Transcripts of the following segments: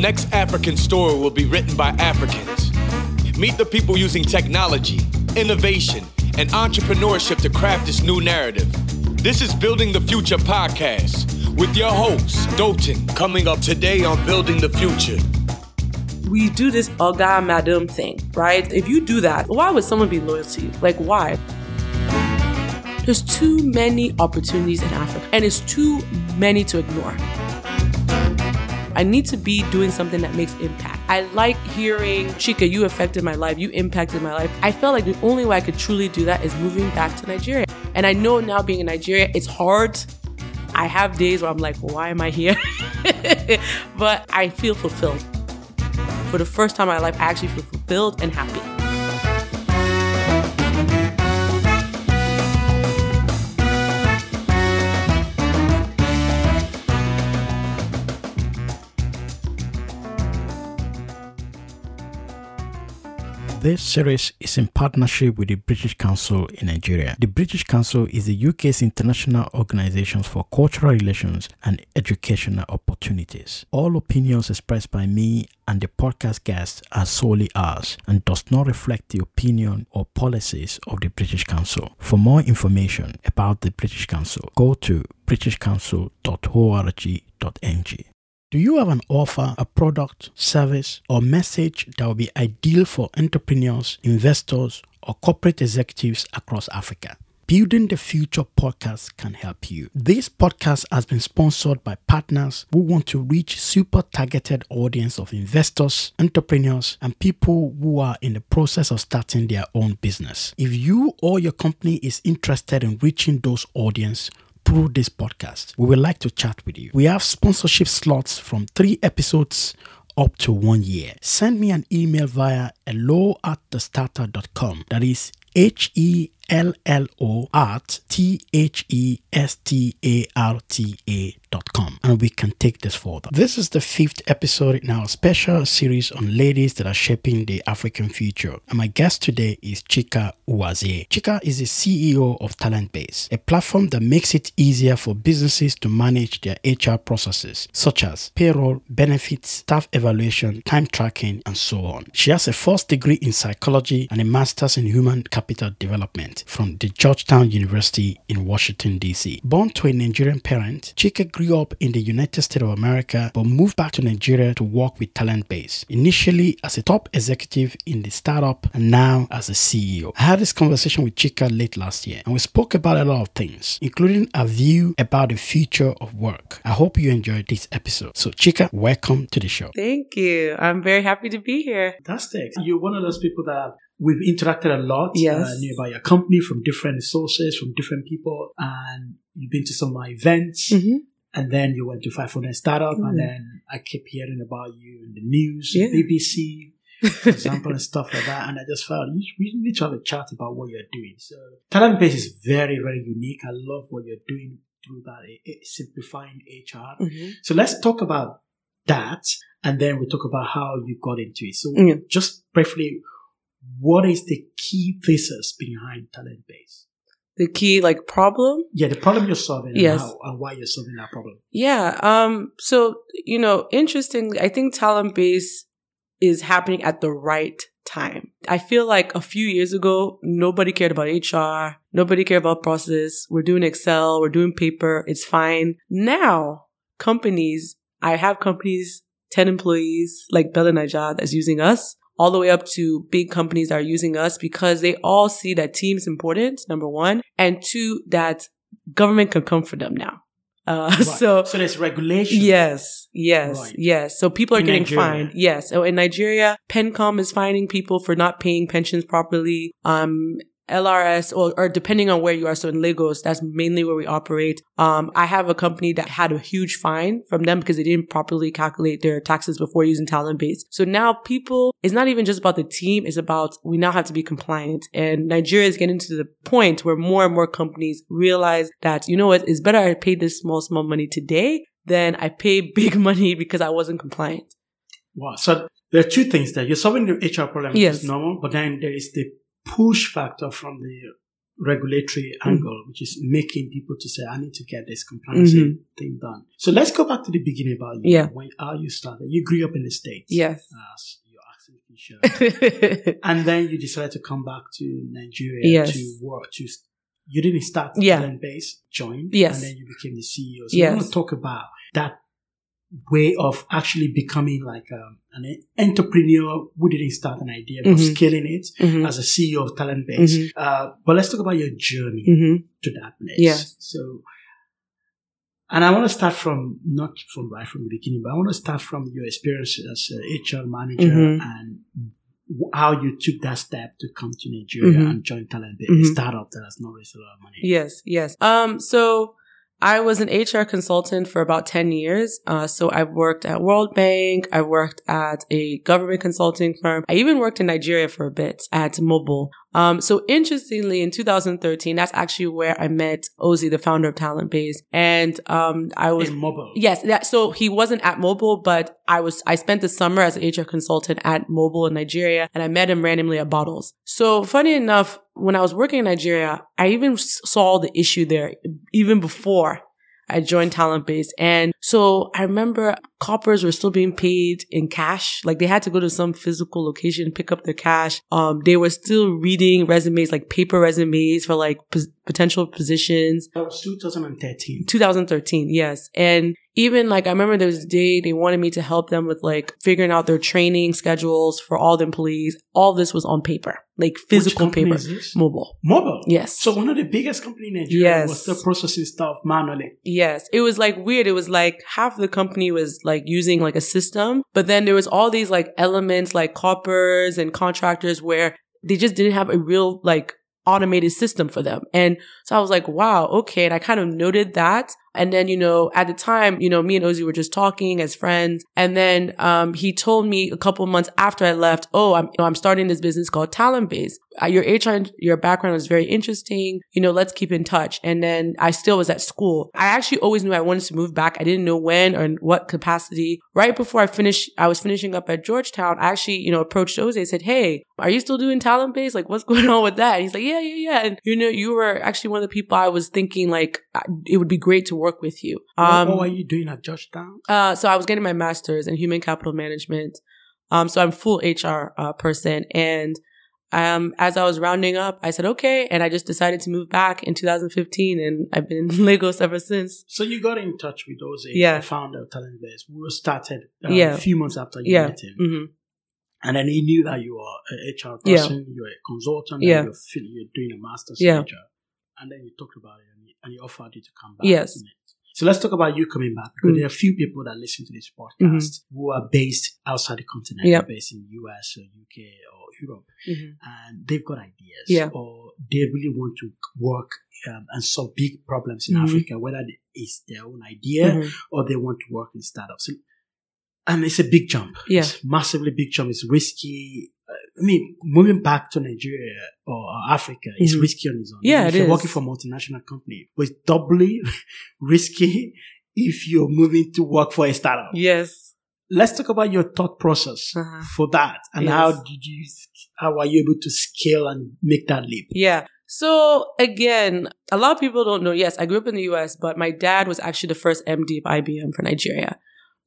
next African story will be written by Africans. Meet the people using technology, innovation, and entrepreneurship to craft this new narrative. This is Building the Future podcast with your host, Dotun, coming up today on Building the Future. We do this Oga Madam thing, right? If you do that, why would someone be loyal to you? Like, why? There's too many opportunities in Africa, and it's too many to ignore. I need to be doing something that makes impact. I like hearing, Chika, you affected my life, you impacted my life. I felt like the only way I could truly do that is moving back to Nigeria. And I know now being in Nigeria, it's hard. I have days where I'm like, why am I here? but I feel fulfilled. For the first time in my life, I actually feel fulfilled and happy. This series is in partnership with the British Council in Nigeria. The British Council is the UK's international organization for cultural relations and educational opportunities. All opinions expressed by me and the podcast guests are solely ours and does not reflect the opinion or policies of the British Council. For more information about the British Council, go to britishcouncil.org.ng. Do you have an offer, a product, service, or message that will be ideal for entrepreneurs, investors, or corporate executives across Africa? Building the Future podcast can help you. This podcast has been sponsored by partners who want to reach super targeted audience of investors, entrepreneurs, and people who are in the process of starting their own business. If you or your company is interested in reaching those audience, through this podcast. We would like to chat with you. We have sponsorship slots from three episodes up to one year. Send me an email via hello at thestarta.com. That is H E L L O at T H E S T A R T A dot com and we can take this further. This is the fifth episode in our special series on ladies that are shaping the African future. And my guest today is Chika Uwazie. Chika is the CEO of Talent Base, a platform that makes it easier for businesses to manage their HR processes, such as payroll, benefits, staff evaluation, time tracking, and so on. She has a first degree in psychology and a master's in human capital development from the Georgetown University in Washington, D.C. Born to a Nigerian parent, Chika grew up in the United States of America but moved back to Nigeria to work with Talent Base, initially as a top executive in the startup and now as a CEO. I had this conversation with Chika late last year and we spoke about a lot of things, including a view about the future of work. I hope you enjoyed this episode. So, Chika, welcome to the show. Thank you. I'm very happy to be here. Fantastic. You're one of those people that we've interacted a lot. Yes. Uh, knew about your company from different sources, from different people, and you've been to some of my events. Mm-hmm. And then you went to 500 Startup, Mm. and then I kept hearing about you in the news, Yeah. BBC, for example, and stuff like that. And I just felt you- we need to have a chat about what you're doing. So, Talent Base is very, very unique. I love what you're doing through that, it, it- simplifying HR. Mhm. So, let's talk about that, and then we talk about how you got into it. So, Yeah. just briefly, what is the key thesis behind Talent Base? The key, like, problem Yeah, the problem you're solving Yes. and, how, and why you're solving that problem. Yeah. Um, so, you know, interestingly, I think talent base is happening at the right time. I feel like a few years ago, nobody cared about HR. Nobody cared about process. We're doing Excel. We're doing paper. It's fine. Now, companies, I have companies, 10 employees like BellaNaija that's using us all the way up to big companies that are using us because they all see that team is important, number one, and two, that government can come for them now. Uh, Right. so so there's regulation. Yes, yes, Right. yes. So people are In getting Nigeria. fined. Yes. So in Nigeria, PENCOM is fining people for not paying pensions properly. Um, LRS or, or depending on where you are. So in Lagos, that's mainly where we operate. Um, I have a company that had a huge fine from them because they didn't properly calculate their taxes before using talent base. So now people, it's not even just about the team. It's about we now have to be compliant and Nigeria is getting to the point where more and more companies realize that, you know what, it's better I pay this small, small money today than I pay big money because I wasn't compliant. Wow. So there are two things there. You're solving the HR problem, Yes. normal, but then there is the push factor from the regulatory angle, which is making people to say, I need to get this compliance Mhm. thing done. So let's go back to the beginning about you. Yeah. When, how you started. You grew up in the States. Yes. As your accent can show. and then you decided to come back to Nigeria Yes. to work. To You didn't start Yeah. talent base, joined. Yes. And then you became the CEO. So I want to talk about that way of actually becoming like um, an entrepreneur who didn't start an idea but Mhm. scaling it Mhm. as a CEO of Talent Base. Mhm. Uh, but let's talk about your journey Mhm. to that place. Yeah. So, and I want to start from not from right from the beginning, but I want to start from your experience as a HR manager Mhm. and how you took that step to come to Nigeria Mhm. and join Talent Base, a startup that has not raised a lot of money. Yes, yes. Um, so I was an HR consultant for about 10 years. Uh, so I've worked at World Bank. I worked at a government consulting firm. I even worked in Nigeria for a bit at Mobil. Um, so interestingly, in 2013, that's actually where I met Ozzy, the founder of Talent Base. And, um, I was In Mobil. Yes, that, so he wasn't at Mobil, but I was, I spent the summer as an HR consultant at Mobil in Nigeria and I met him randomly at Bottles. So funny enough, when I was working in Nigeria, I even saw the issue there even before I joined Talent Base. And so I remember coppers were still being paid in cash. Like they had to go to some physical location, pick up their cash. Um, they were still reading resumes, like paper resumes for like pos- potential positions. That was 2013. 2013, yes. And even like I remember there was a day they wanted me to help them with like figuring out their training schedules for all the employees. All this was on paper, like physical paper, Mobil. Mobil. Yes. So one of the biggest companies in Nigeria Yes. was still processing stuff manually. Yes. It was like weird. It was like half the company was like using like a system, but then there was all these like elements like coppers and contractors where they just didn't have a real like automated system for them. And so I was like, wow, okay. And I kind of noted that. And then, you know, at the time, you know, me and Ozzy were just talking as friends. And then, um, he told me a couple months after I left, oh, I'm, you know, I'm starting this business called Talent Base. Uh, your HR, your background is very interesting. You know, let's keep in touch. And then I still was at school. I actually always knew I wanted to move back. I didn't know when or in what capacity. Right before I finished, I was finishing up at Georgetown. I actually, you know, approached Ozzy and said, Hey, are you still doing Talent Base? Like, what's going on with that? And he's like, yeah, yeah, yeah. And you know, you were actually one of the people I was thinking like, it would be great to work with you. what, what were you doing at Georgetown? Uh, so I was getting my master's in human capital management. Um, so I'm full HR uh, person, and um, as I was rounding up, I said okay, and I just decided to move back in 2015, and I've been in Lagos ever since. So you got in touch with those Yeah. the founder of Talent Base. We started uh, Yeah. a few months after you Yeah. met him. hmm And then he knew that you are an HR Yeah. person, you're a consultant, Yeah. and you're, you're doing a master's Yeah. in HR. And then you talked about it and he, offered you to come back. Yes. So let's talk about you coming back because Mm. there are a few people that listen to this podcast who are based outside the continent, Yep. Based in the US or UK or Europe, hmm and they've got ideas Yeah. or they really want to work um, and solve big problems in Mhm. Africa, whether it's their own idea hmm or they want to work in startups. And it's a big jump. Yeah. It's massively big jump. It's risky. I mean, moving back to Nigeria or Africa is Mhm. risky on its own. Yeah, if it you're is. working for a multinational company, but it's doubly risky if you're moving to work for a startup. Yes. Let's talk about your thought process Uh-huh. for that and Yes. how did you, how are you able to scale and make that leap? Yeah. So again, a lot of people don't know. Yes, I grew up in the US, but my dad was actually the first MD of IBM for Nigeria.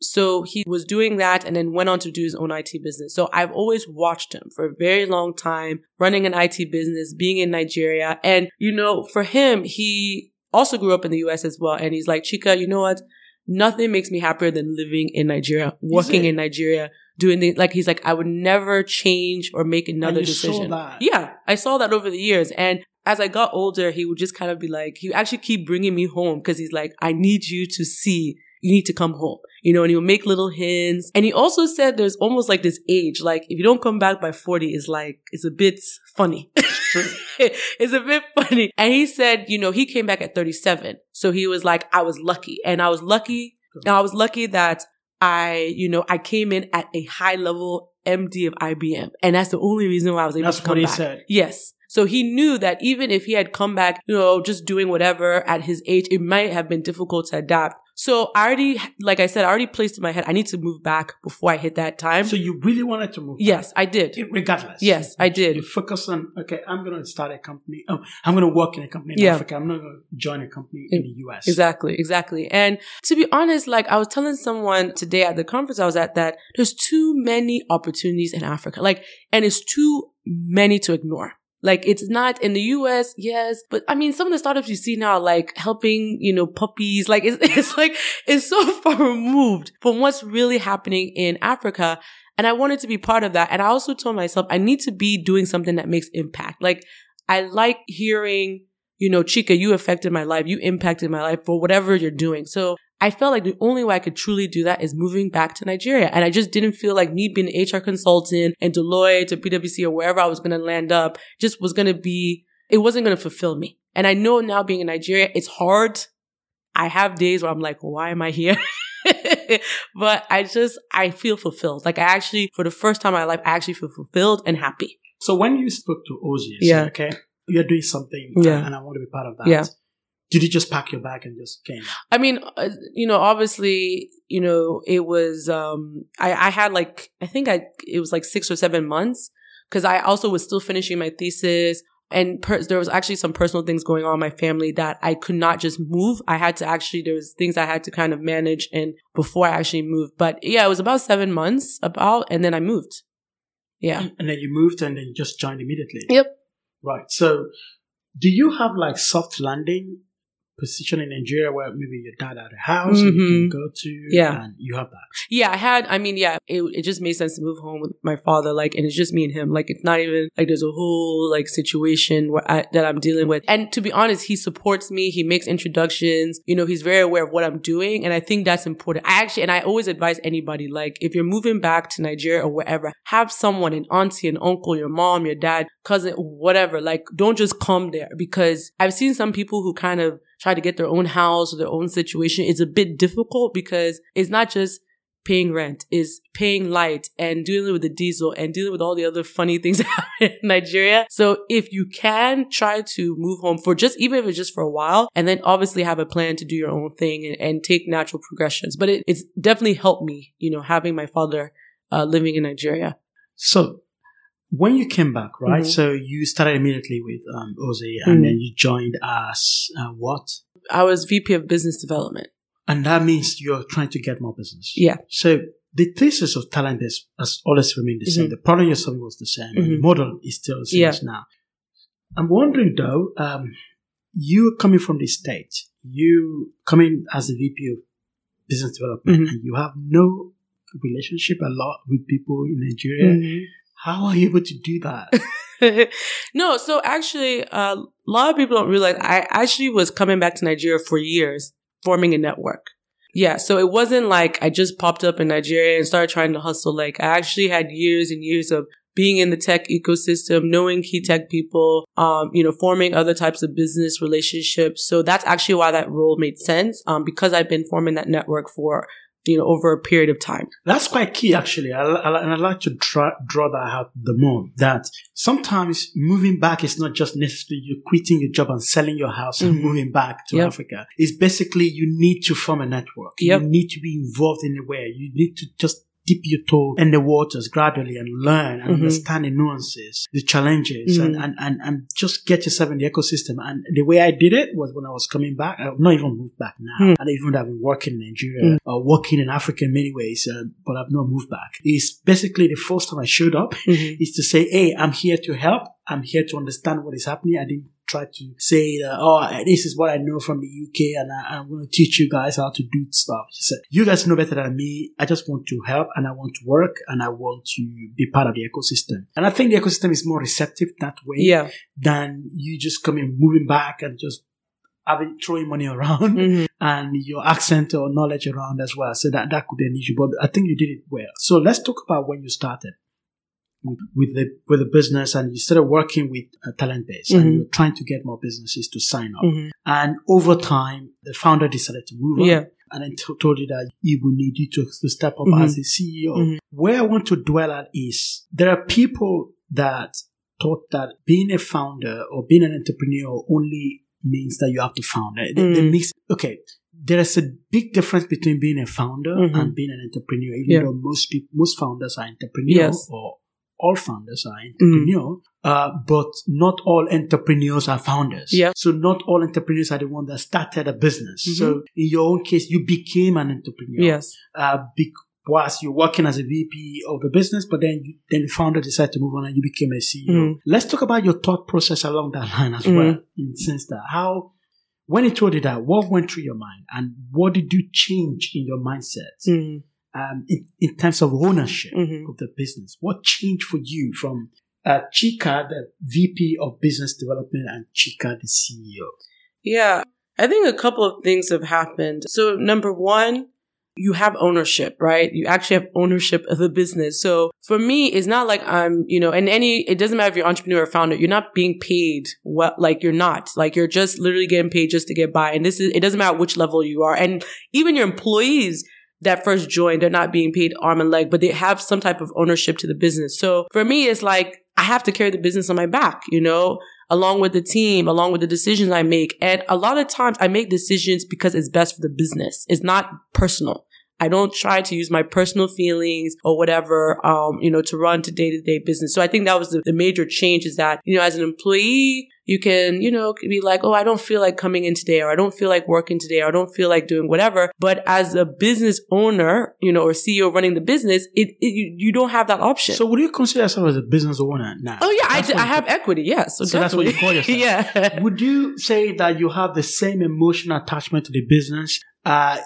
So he was doing that and then went on to do his own IT business. So I've always watched him for a very long time, running an IT business, being in Nigeria. And, you know, for him, he also grew up in the US as well. And he's like, Chika, you know what? Nothing makes me happier than living in Nigeria, working in Nigeria, doing the, like, he's like, I would never change or make another decision. Yeah, I saw that over the years. And as I got older, he would just kind of be like, he would actually keep bringing me home because he's like, I need you to see, you need to come home, you know, and he would make little hints. And he also said there's almost like this age, like if you don't come back by 40, it's like, it's a bit funny. it's a bit funny. And he said, you know, he came back at 37. So he was like, I was lucky. And I was lucky. And I was lucky that I, you know, I came in at a high level MD of IBM. And that's the only reason why I was able That's to come what he back. said. Yes. So he knew that even if he had come back, you know, just doing whatever at his age, it might have been difficult to adapt. So I already, like I said, I already placed in my head, I need to move back before I hit that time. So you really wanted to move? Yes, I did. back, regardless. Yes, I did. You focus on okay. I'm going to start a company. Oh, I'm going to work in a company in Yeah. Africa. I'm not going to join a company in the US. Exactly, exactly. And to be honest, like I was telling someone today at the conference I was at that there's too many opportunities in Africa. Like, and it's too many to ignore. Like it's not in the US, yes, but I mean, some of the startups you see now, like helping, you know, puppies, like it's, it's like, it's so far removed from what's really happening in Africa. And I wanted to be part of that. And I also told myself I need to be doing something that makes impact. Like I like hearing, you know, Chika, you affected my life. You impacted my life for whatever you're doing. So I felt like the only way I could truly do that is moving back to Nigeria. And I just didn't feel like me being an HR consultant and Deloitte or PwC or wherever I was going to land up just was going to be, it wasn't going to fulfill me. And I know now being in Nigeria, it's hard. I have days where I'm like, why am I here? but I just, I feel fulfilled. Like I actually, for the first time in my life, I actually feel fulfilled and happy. So when you spoke to Ozzy, Yeah. said, okay, you're doing something, Yeah. and I want to be part of that. Yeah. Did you just pack your bag and just came? I mean, uh, you know, obviously, you know, it was, um, I, I had like, I think I, it was like six or seven months because I also was still finishing my thesis. And per- there was actually some personal things going on in my family that I could not just move. I had to actually, there was things I had to kind of manage and before I actually moved. But yeah, it was about seven months about, and then I moved. Yeah. And then you moved and then you just joined immediately. Yep. Right. So do you have like soft landing position in Nigeria where maybe your dad had a house and you can Mhm. go to? Yeah. And you have that. Yeah, I had, I mean, yeah, it, it just made sense to move home with my father. Like, and it's just me and him. Like, it's not even like there's a whole like situation where I, that I'm dealing with. And to be honest, he supports me. He makes introductions. You know, he's very aware of what I'm doing. And I think that's important. I actually, and I always advise anybody, like, if you're moving back to Nigeria or wherever, have someone, an auntie, an uncle, your mom, your dad, cousin, whatever. Like, don't just come there because I've seen some people who kind of try to get their own house or their own situation. It's a bit difficult because it's not just paying rent, is paying light and dealing with the diesel and dealing with all the other funny things in Nigeria. So if you can try to move home for just, even if it's just for a while, and then obviously have a plan to do your own thing and, and take natural progressions. But it, it's definitely helped me, you know, having my father uh, living in Nigeria. So when you came back, right? Mhm. So you started immediately with um, Ozzy and Mhm. then you joined us. uh, what? I was VP of business development. And that means you're trying to get more business. Yeah. So the thesis of talent is, has always remained the same. Mhm. The problem you're solving was the same. and The Mhm. model is still the same Yeah. now. I'm wondering though, um, you coming from the States, you coming as a VP of business development, Mhm. and you have no relationship a lot with people in Nigeria. How are you able to do that? no, so actually, uh, a lot of people don't realize I actually was coming back to Nigeria for years, forming a network. Yeah, so it wasn't like I just popped up in Nigeria and started trying to hustle. Like I actually had years and years of being in the tech ecosystem, knowing key tech people, um, you know, forming other types of business relationships. So that's actually why that role made sense, um, because I've been forming that network for, you know, over a period of time. That's quite key, actually. I, I, and I'd like to draw, draw that out the more that sometimes moving back is not just necessarily you quitting your job and selling your house and Mhm. moving back to Yep. Africa. It's basically you need to form a network. Yep. You need to be involved in a way. You need to just dip your toe in the waters gradually and learn and Mhm. understand the nuances, the challenges, and, Mhm. and, and, and just get yourself in the ecosystem. And the way I did it was when I was coming back, I've not even moved back now. Mm. And even though I've been working in Nigeria or working in Africa in many ways, uh, but I've not moved back. It's basically the first time I showed up Mhm. is to say, Hey, I'm here to help. I'm here to understand what is happening. I didn't try to say, that, oh, this is what I know from the UK and I, I'm going to teach you guys how to do stuff. She said, you guys know better than me. I just want to help and I want to work and I want to be part of the ecosystem. And I think the ecosystem is more receptive that way Yeah. than you just coming, moving back and just having, throwing money around Mhm. and your accent or knowledge around as well. So that, that could be an issue, but I think you did it well. So let's talk about when you started with, with the, with the business and you started working with a talent base and Mhm. you're trying to get more businesses to sign up. Mhm. And over time, the founder decided to move on. Yeah. And then t- told you that he would need you to, to step up Mhm. as the CEO. Where I want to dwell at is there are people that thought that being a founder or being an entrepreneur only means that you have to found it. They, they mix, okay, there is a big difference between being a founder Mhm. and being an entrepreneur. Even Yeah. though most people, most founders are entrepreneurs Yes. or all founders are entrepreneur, uh, but not all entrepreneurs are founders. Yeah. So not all entrepreneurs are the one that started a business. Mhm. So in your own case, you became an entrepreneur. Yes. Uh, bec- whilst you're working as a VP of the business, but then you, then the founder decided to move on and you became a CEO. Mhm. Let's talk about your thought process along that line as Mhm. well. In sense that how, when he told you that, what went through your mind and what did you change in your mindset Mhm. Um, in, in terms of ownership Mhm. of the business? What changed for you from uh, Chika, the VP of Business Development, and Chika, the CEO? Yeah, I think a couple of things have happened. So, number one, you have ownership, right? You actually have ownership of the business. So for me, it's not like I'm, you know, and any, it doesn't matter if you're entrepreneur or founder, you're not being paid what, like you're not, like you're just literally getting paid just to get by. And this is, it doesn't matter which level you are. And even your employees that first joined, they're not being paid arm and leg, but they have some type of ownership to the business. So for me, it's like, I have to carry the business on my back, you know? along with the team, along with the decisions I make. And a lot of times I make decisions because it's best for the business. It's not personal. I don't try to use my personal feelings or whatever, um, you know, to run to day to day business. So I think that was the, the major change is that, you know, as an employee, you can, you know, be like, oh, I don't feel like coming in today, or I don't feel like working today, or I don't feel like doing whatever. But as a business owner, you know, or CEO running the business, it, it you, you don't have that option. So would you consider yourself as a business owner now? oh yeah, I, That's d- I have equity. Yes, so, So that's what you call yourself. yeah. Would you say that you have the same emotional attachment to the business, uh,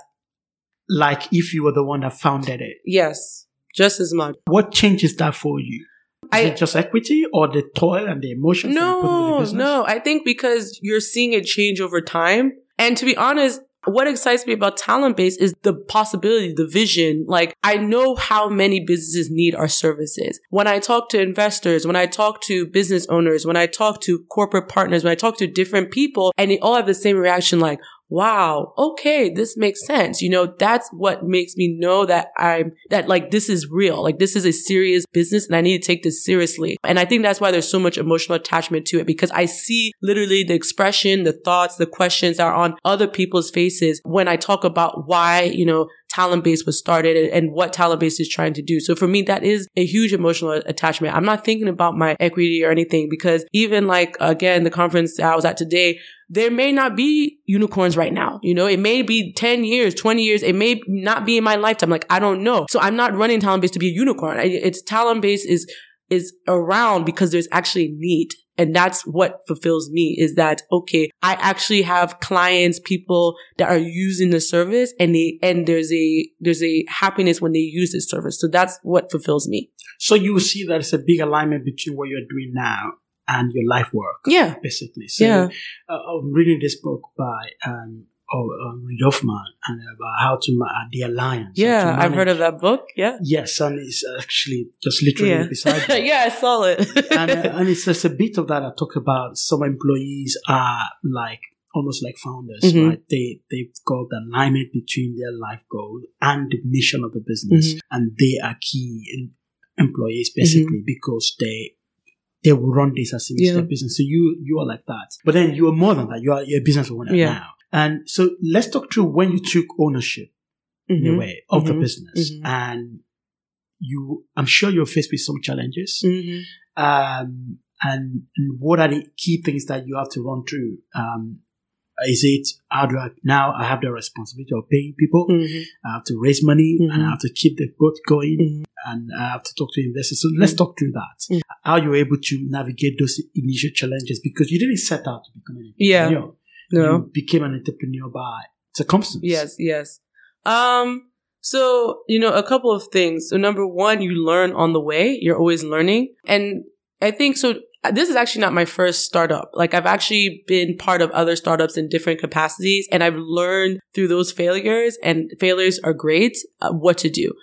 like if you were the one that founded it? Yes, just as much. What changes that for you? Is I- it just equity or the toil and the emotion? that you put into the No, no. I think because you're seeing it change over time. And to be honest, what excites me about talent base is the possibility, the vision. Like I know how many businesses need our services. When I talk to investors, when I talk to business owners, when I talk to corporate partners, when I talk to different people and they all have the same reaction like, wow, okay, this makes sense. You know, that's what makes me know that I'm, that like this is real. Like this is a serious business and I need to take this seriously. And I think that's why there's so much emotional attachment to it because I see literally the expression, the thoughts, the questions are on other people's faces when I talk about why, you know, talent base was started and, and what talent base is trying to do. So for me, that is a huge emotional attachment. I'm not thinking about my equity or anything because even like, again, the conference I was at today, there may not be unicorns right now. You know, it may be 10 years, 20 years. It may not be in my lifetime. Like, I don't know. So I'm not running talent base to be a unicorn. It's talent base is, is around because there's actually need. And that's what fulfills me is that, okay, I actually have clients, people that are using the service and they, and there's a, there's a happiness when they use this service. So that's what fulfills me. So you see that it's a big alignment between what you're doing now and your life work, Yeah. basically. So Yeah. uh, I'm reading this book by um, oh, um, Reid Hoffman and about how to ma- the alliance. Yeah. I've heard of that book. Yeah. Yes, and it's actually just literally Yeah. beside me. yeah. I saw it. and, uh, and it's just a bit of that I talk about. Some employees are like almost like founders, Mhm. right? They they've got the alignment between their life goal and the mission of the business, Mhm. and they are key in, employees Mm-hmm. basically because they they will run this as a Yeah. business. So you you are like that, but then you are more than that. You are a business owner Yeah. now, and so let's talk through when you took ownership in a Mhm. way of the Mhm. business Mhm. and. You, I'm sure you're faced with some challenges Mhm. um, and, and what are the key things that you have to run through? Um, is it how do I now I have the responsibility of paying people? Mhm. I have to raise money and I Mhm. have to keep the boat going Mhm. and I have to talk to investors. So let's talk through that. Mhm. How you were able to navigate those initial challenges because you didn't set out to become an Yeah. entrepreneur. No. You became an entrepreneur by circumstance. Yes, yes. Um, so, you know, a couple of things. So number one, you learn on the way. You're always learning. And I think so. This is actually not my first startup. Like I've actually been part of other startups in different capacities and I've learned through those failures and failures are great, uh, what to do.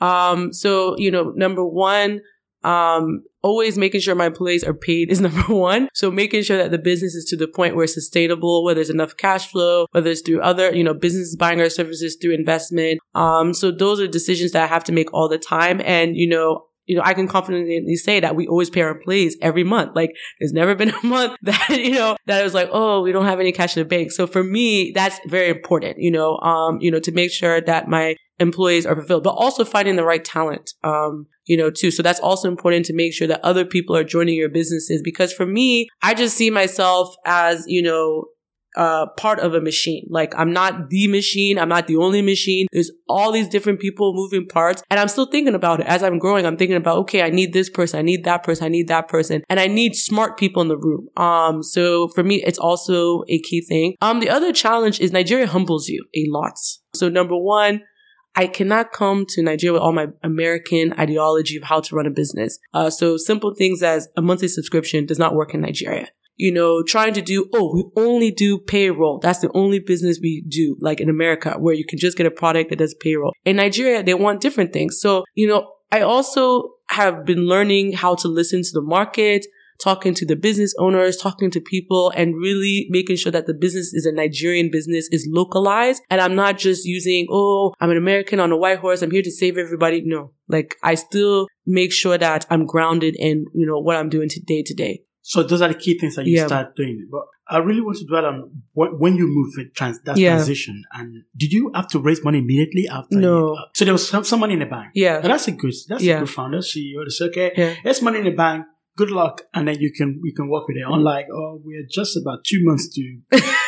Um, so, you know, number one, um, always making sure my employees are paid is number one. So making sure that the business is to the point where it's sustainable, where there's enough cash flow, whether it's through other, you know, businesses buying our services through investment. Um, so those are decisions that I have to make all the time. And, you know, you know, I can confidently say that we always pay our employees every month. Like there's never been a month that, you know, that it was like, oh, we don't have any cash in the bank. So for me, that's very important, you know, um, you know, to make sure that my employees are fulfilled, but also finding the right talent, um, you know, too. So that's also important to make sure that other people are joining your businesses because for me, I just see myself as, you know, uh, part of a machine. Like I'm not the machine. I'm not the only machine. There's all these different people moving parts. And I'm still thinking about it as I'm growing. I'm thinking about, okay, I need this person. I need that person. I need that person. And I need smart people in the room. Um, so for me, it's also a key thing. Um, the other challenge is Nigeria humbles you a lot. So number one, I cannot come to Nigeria with all my American ideology of how to run a business. Uh, so simple things as a monthly subscription does not work in Nigeria you know, trying to do, oh, we only do payroll. That's the only business we do, like in America, where you can just get a product that does payroll. In Nigeria, they want different things. So, you know, I also have been learning how to listen to the market, talking to the business owners, talking to people and really making sure that the business is a Nigerian business, is localized. And I'm not just using, oh, I'm an American on a white horse. I'm here to save everybody. No, like I still make sure that I'm grounded in, you know, what I'm doing today to day. So those are the key things that you yeah. start doing. But I really want to dwell on when you move with trans, that yeah. transition. And did you have to raise money immediately after? No. You, uh, so there was some, some, money in the bank. Yeah. And that's a good, that's yeah. a good founder, CEO. It's okay. Yeah. There's money in the bank. Good luck, and then you can you can work with it. Unlike, oh, we're just about two months to,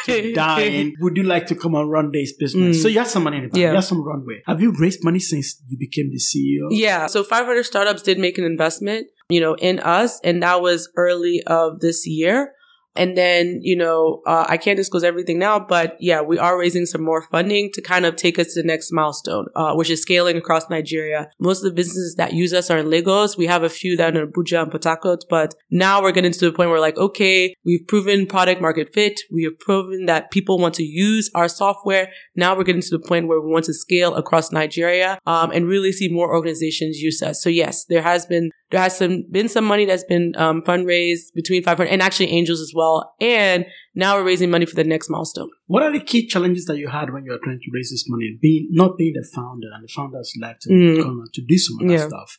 to die, and would you like to come and run this business? Mm. So you have some money in the bank, yeah. you have some runway. Have you raised money since you became the CEO? Yeah. So 500 startups did make an investment you know, in us. And that was early of this year. And then, you know, uh, I can't disclose everything now, but yeah, we are raising some more funding to kind of take us to the next milestone, uh, which is scaling across Nigeria. Most of the businesses that use us are in Lagos. We have a few that are in Abuja and Port but now we're getting to the point where like, okay, we've proven product market fit. We have proven that people want to use our software. Now we're getting to the point where we want to scale across Nigeria, um, and really see more organizations use us. So yes, there has been there has some, been some money that's been um, fundraised between 500 and actually angels as well. And now we're raising money for the next milestone. What are the key challenges that you had when you were trying to raise this money? Being not being the founder and the founders left to mm. come to do some other yeah. stuff.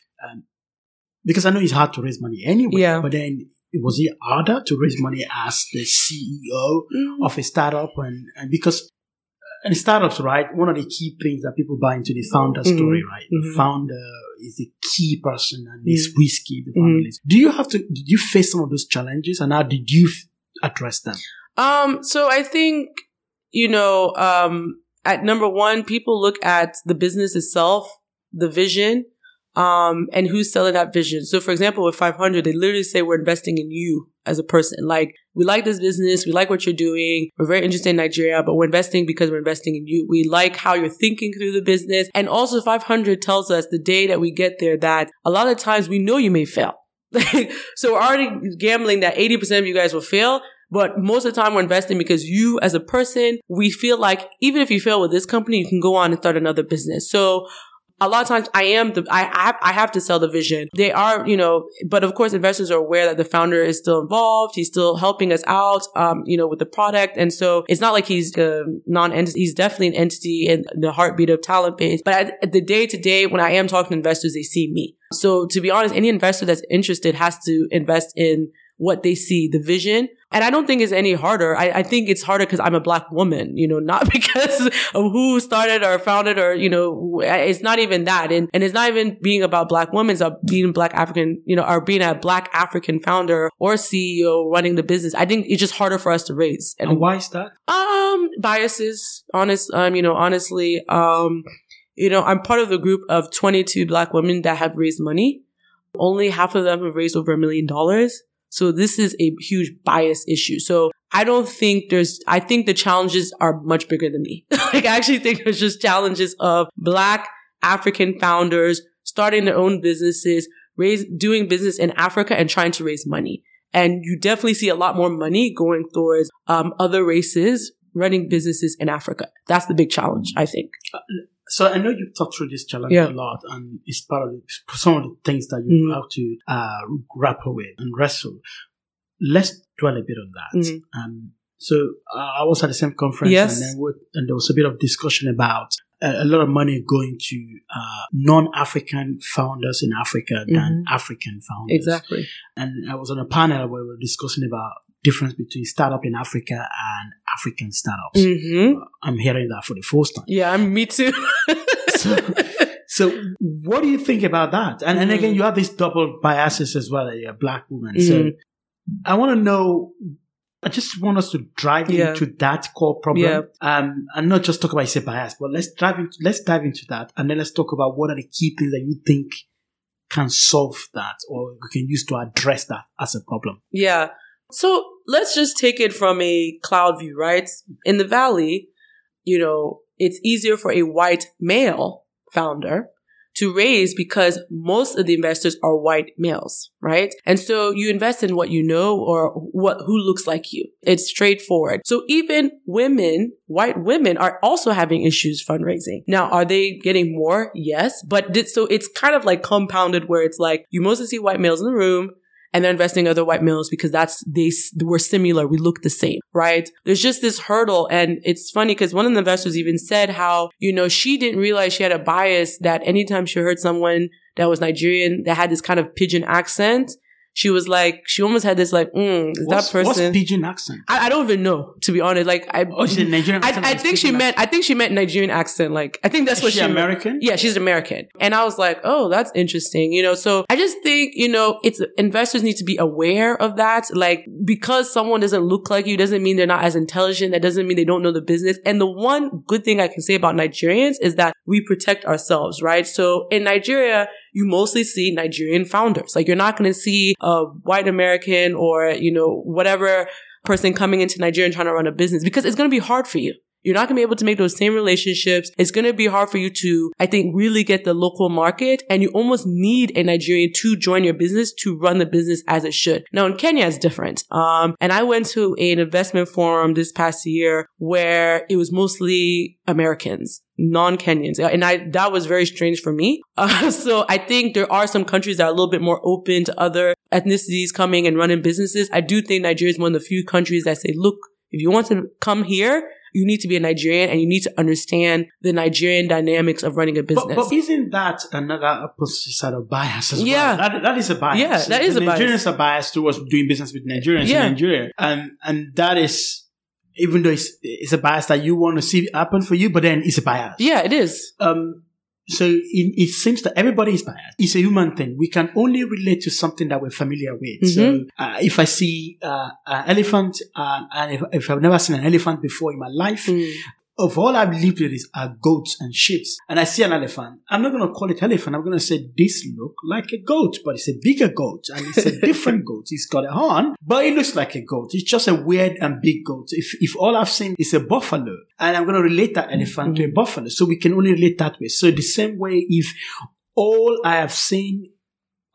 Because I know it's hard to raise money anyway. Yeah. But then was it harder to raise money as the CEO mm. of a startup and, and because and startups, right? One of the key things that people buy into the founder mm-hmm. story, right? Mm-hmm. The founder is a key person and mm-hmm. risky. The family. Mm-hmm. Do you have to? Did you face some of those challenges, and how did you f- address them? Um. So I think you know, um, at number one, people look at the business itself, the vision, um, and who's selling that vision. So for example, with 500, they literally say we're investing in you as a person. Like, we like this business. We like what you're doing. We're very interested in Nigeria, but we're investing because we're investing in you. We like how you're thinking through the business. And also 500 tells us the day that we get there that a lot of times we know you may fail. so we're already gambling that 80% of you guys will fail. But most of the time we're investing because you as a person, we feel like even if you fail with this company, you can go on and start another business. So a lot of times I am the, I, I have, to sell the vision. They are, you know, but of course investors are aware that the founder is still involved. He's still helping us out, um, you know, with the product. And so it's not like he's a non-entity. He's definitely an entity in the heartbeat of TalentBase. But at, at the day to day, when I am talking to investors, they see me. So to be honest, any investor that's interested has to invest in what they see, the vision. And I don't think it's any harder. I, I think it's harder because I'm a black woman, you know, not because of who started or founded or, you know, it's not even that. And, and it's not even being about black women, it's about being black African, you know, or being a black African founder or CEO running the business. I think it's just harder for us to raise. And, and why is that? Um, biases, honest, um, you know, honestly, um, you know, I'm part of the group of 22 black women that have raised money. Only half of them have raised over a million dollars. So this is a huge bias issue. So I don't think there's, I think the challenges are much bigger than me. like I actually think there's just challenges of black African founders starting their own businesses, raise, doing business in Africa and trying to raise money. And you definitely see a lot more money going towards um, other races running businesses in Africa. That's the big challenge, I think. Uh, so I know you've talked through this challenge yeah. a lot, and it's part of the, some of the things that you mm. have to uh, grapple with and wrestle. Let's dwell a bit on that. Mm. Um, so uh, I was at the same conference, yes. and then and there was a bit of discussion about a, a lot of money going to uh, non-African founders in Africa than Mhm. African founders. Exactly. And I was on a panel where we were discussing about difference between startup in Africa and African startups. hmm I'm hearing that for the first time. Yeah, me too. So, so what do you think about that? And, and Mhm. again, you have these double biases as well. You're a black woman. So Mhm. I want to know, I just want us to drive Yeah. into that core problem. Yeah. Um, and not just talk about a bias, but let's dive into, let's dive into that. And then let's talk about what are the key things that you think can solve that or we can use to address that as a problem. Yeah. So let's just take it from a cloud view, right? In the valley, you know, it's easier for a white male founder to raise because most of the investors are white males, right? And so you invest in what you know or what who looks like you. It's straightforward. So even women, white women are also having issues fundraising. Now, are they getting more? Yes, but did, so it's kind of like compounded where it's like you mostly see white males in the room and they're investing in other white males because that's they we're similar. We look the same right? There's just this hurdle. And it's funny because one of the investors even said how you know she didn't realize she had a bias that anytime she heard someone that was nigerian that had this kind of pidgin accent she was like she almost had this like mm, is What's, that person? what's pidgin accent? I, I don't even know to be honest like i Oh, she's a Nigerian I, accent I think she meant I think she meant Nigerian accent. Like I think that's Is what she she. American? Yeah, she's American. And I was like, oh, that's interesting. You know, so I just think, you know, it's investors need to be aware of that. Like because someone doesn't look like you doesn't mean they're not as intelligent. That doesn't mean they don't know the business. And the one good thing I can say about Nigerians is that we protect ourselves, right? So in Nigeria, you mostly see Nigerian founders. Like you're not going to see a white American or, you know, whatever person coming into Nigeria and trying to run a business because it's going to be hard for you. You're not going to be able to make those same relationships. It's going to be hard for you to, I think, really get the local market. And you almost need a Nigerian to join your business to run the business as it should. Now in Kenya, it's different. Um, and I went to an investment forum this past year where it was mostly Americans, non-Kenyans. And I, that was very strange for me. Uh, so I think there are some countries that are a little bit more open to other ethnicities coming and running businesses. I do think Nigeria is one of the few countries that say, look, if you want to come here, you need to be a Nigerian and you need to understand the Nigerian dynamics of running a business. But, but isn't that another opposite side of bias as Yeah. well? That, that is a bias. Yeah, that is the a bias. Nigerians are biased towards doing business with Nigerians Yeah. in Nigeria. And, and that is, even though it's, it's a bias that you want to see happen for you, but then it's a bias. yeah, it is. Um, so it, it seems that everybody is biased. It's a human thing. We can only relate to something that we're familiar with. So Mhm. uh, if I see uh, an elephant, uh, and if, if I've never seen an elephant before in my life, Mm. Of all I've lived with is are goats and sheep. And I see an elephant. I'm not going to call it elephant. I'm going to say this look like a goat, but it's a bigger goat and it's a different goat. It's got a horn, but it looks like a goat. It's just a weird and big goat. If, if all I've seen is a buffalo and I'm going to relate that elephant to a mm-hmm. buffalo. So we can only relate that way. So the same way, if all I have seen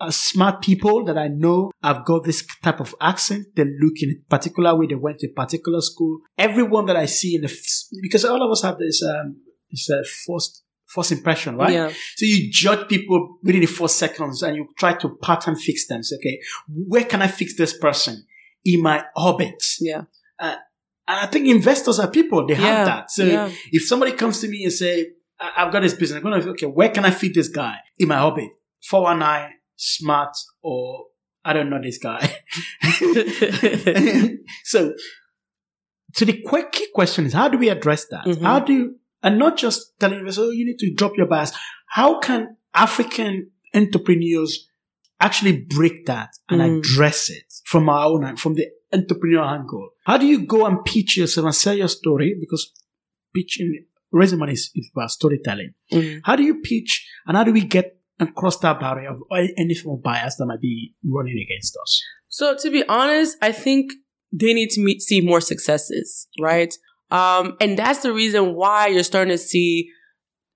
are smart people that I know have got this type of accent. They look in a particular way. They went to a particular school. Everyone that I see in the, f- because all of us have this, um, this uh, first, first impression, right? Yeah. So you judge people within the four seconds and you try to pattern fix them. So, okay, where can I fix this person in my orbit? Yeah. And I think investors are people. They Yeah. have that. So Yeah. if somebody comes to me and say, I- I've got this business, I'm going to, okay, where can I fit this guy in my orbit? 419, smart, or I don't know this guy. so, so the quick key question is, how do we address that? Mhm. How do you, and not just telling investors, oh, you need to drop your bias. How can African entrepreneurs actually break that and Mm. address it from our own, from the entrepreneurial angle? How do you go and pitch yourself and sell your story? Because pitching, raising money is, is about storytelling. Mm. How do you pitch and how do we get across that barrier of any form of bias that might be running against us? So to be honest, I think they need to meet, see more successes, right? Um, and that's the reason why you're starting to see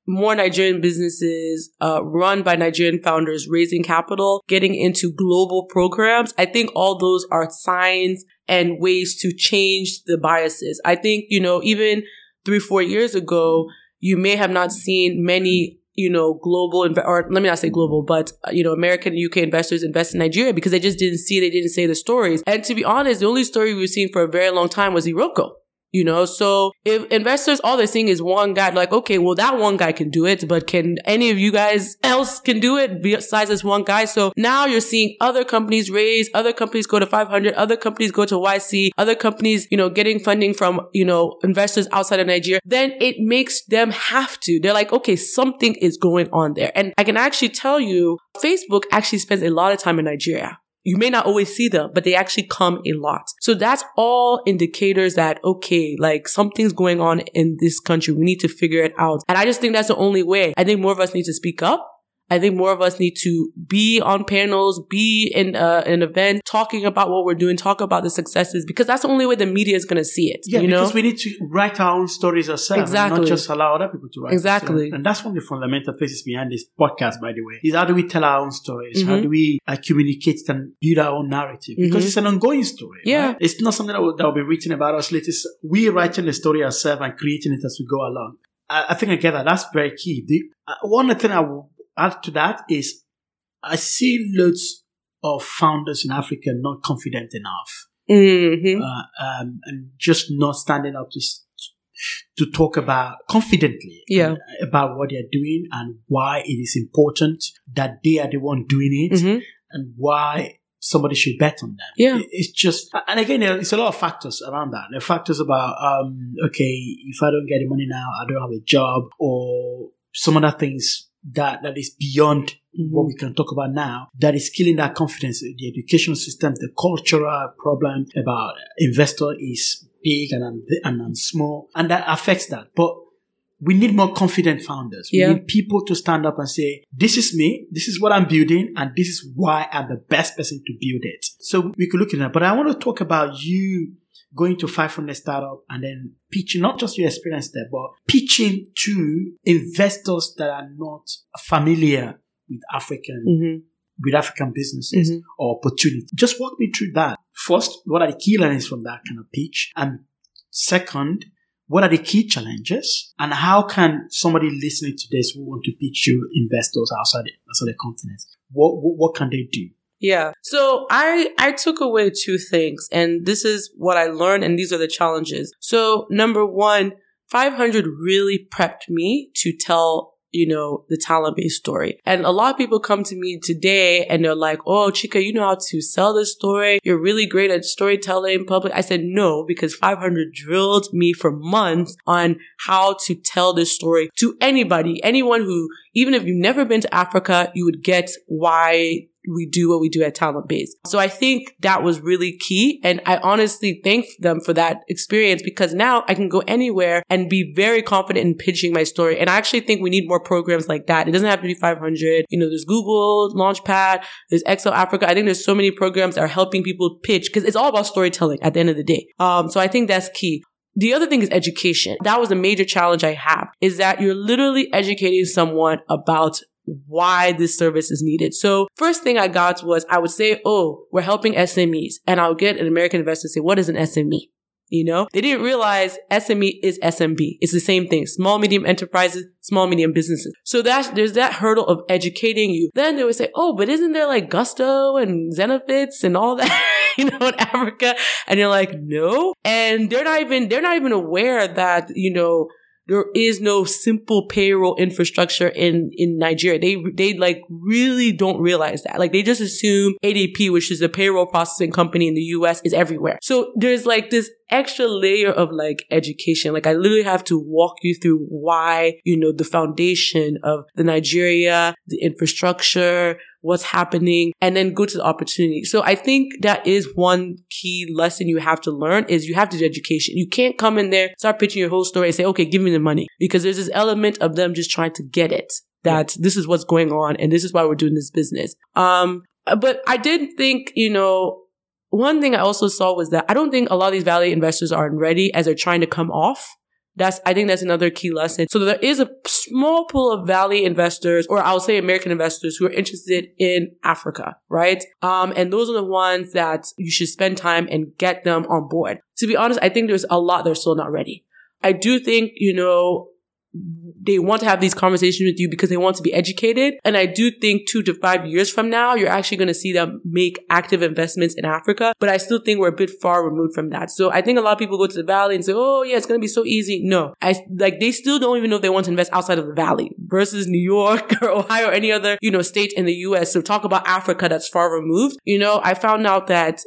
more Nigerian businesses uh, run by Nigerian founders raising capital, getting into global programs. I think all those are signs and ways to change the biases. I think, you know, even three, four years ago, you may have not seen many you know, global, inv- or let me not say global, but, uh, you know, American UK investors invest in Nigeria because they just didn't see, they didn't say the stories. And to be honest, the only story we've seen for a very long time was Iroko. You know, so if investors, all they're seeing is one guy, like, okay, well, that one guy can do it, but can any of you guys else can do it besides this one guy? So now you're seeing other companies raise, other companies go to 500, other companies go to YC, other companies, you know, getting funding from, you know, investors outside of Nigeria. Then it makes them have to. They're like, okay, something is going on there. And I can actually tell you, Facebook actually spends a lot of time in Nigeria. You may not always see them, but they actually come a lot. So that's all indicators that, okay, like something's going on in this country. We need to figure it out. And I just think that's the only way. I think more of us need to speak up I think more of us need to be on panels, be in uh, an event, talking about what we're doing, talk about the successes, because that's the only way the media is going to see it. Yeah, you because we need to write our own stories ourselves, exactly. and not just allow other people to write. Exactly, and that's one of the fundamental pieces behind this podcast. By the way, is how do we tell our own stories? Mm-hmm. How do we uh, communicate and build our own narrative? Because mm-hmm. it's an ongoing story. Yeah, right? it's not something that will, that will be written about us later. we writing the story ourselves and creating it as we go along. I, I think I get that. That's very key. The, uh, one thing I will add to that is I see loads of founders in Africa not confident enough. Mm-hmm. Uh, um, and just not standing up to to talk about confidently yeah. about what they're doing and why it is important that they are the one doing it mm-hmm. and why somebody should bet on them. Yeah. It's just, and again, it's a lot of factors around that. There are factors about, um, okay, if I don't get the money now, I don't have a job or some other things that, that is beyond mm-hmm. what we can talk about now that is killing that confidence. The education system, the cultural problem about investor is big and I'm, and I'm small and that affects that. But we need more confident founders. We yeah. need people to stand up and say, this is me, this is what I'm building, and this is why I'm the best person to build it. So we could look at that. But I want to talk about you going to 500 startup and then pitching not just your experience there, but pitching to investors that are not familiar with African mm-hmm. with African businesses mm-hmm. or opportunity. Just walk me through that. First, what are the key learnings from that kind of pitch? And second, what are the key challenges? And how can somebody listening to this who want to pitch you investors outside the, outside the continent, what, what, what can they do? Yeah. So I, I took away two things and this is what I learned and these are the challenges. So number one, 500 really prepped me to tell you know, the Talent Base story. And a lot of people come to me today and they're like, Oh, Chika, you know how to sell this story. You're really great at storytelling public. I said, no, because 500 drilled me for months on how to tell this story to anybody, anyone who, even if you've never been to Africa, you would get why we do what we do at Talent Base. So I think that was really key. And I honestly thank them for that experience because now I can go anywhere and be very confident in pitching my story. And I actually think we need more programs like that. It doesn't have to be 500. You know, there's Google, Launchpad, there's Excel Africa. I think there's so many programs that are helping people pitch because it's all about storytelling at the end of the day. Um, so I think that's key. The other thing is education. That was a major challenge I have is that you're literally educating someone about why this service is needed. So first thing I got was I would say, Oh, we're helping SMEs. And I'll get an American investor to say, what is an SME? You know, they didn't realize SME is SMB. It's the same thing. Small, medium enterprises, small, medium businesses. So that's, there's that hurdle of educating you. Then they would say, Oh, but isn't there like Gusto and Zenefits and all that, you know, in Africa? And you're like, no. And they're not even, they're not even aware that, you know, there is no simple payroll infrastructure in, in Nigeria. They, they like really don't realize that. Like they just assume ADP, which is a payroll processing company in the US is everywhere. So there's like this extra layer of like education. Like I literally have to walk you through why, you know, the foundation of the Nigeria, the infrastructure, what's happening, and then go to the opportunity. So I think that is one key lesson you have to learn is you have to do education. You can't come in there, start pitching your whole story and say, okay, give me the money because there's this element of them just trying to get it that this is what's going on and this is why we're doing this business. Um, but I did think, you know, one thing I also saw was that I don't think a lot of these Valley investors aren't ready as they're trying to come off. That's, I think that's another key lesson. So there is a small pool of Valley investors, or I'll say American investors who are interested in Africa, right? Um, and those are the ones that you should spend time and get them on board. To be honest, I think there's a lot that are still not ready. I do think, you know, they want to have these conversations with you because they want to be educated. And I do think two to five years from now, you're actually going to see them make active investments in Africa. But I still think we're a bit far removed from that. So I think a lot of people go to the valley and say, Oh, yeah, it's going to be so easy. No, I like they still don't even know if they want to invest outside of the valley versus New York or Ohio or any other, you know, state in the US. So talk about Africa that's far removed. You know, I found out that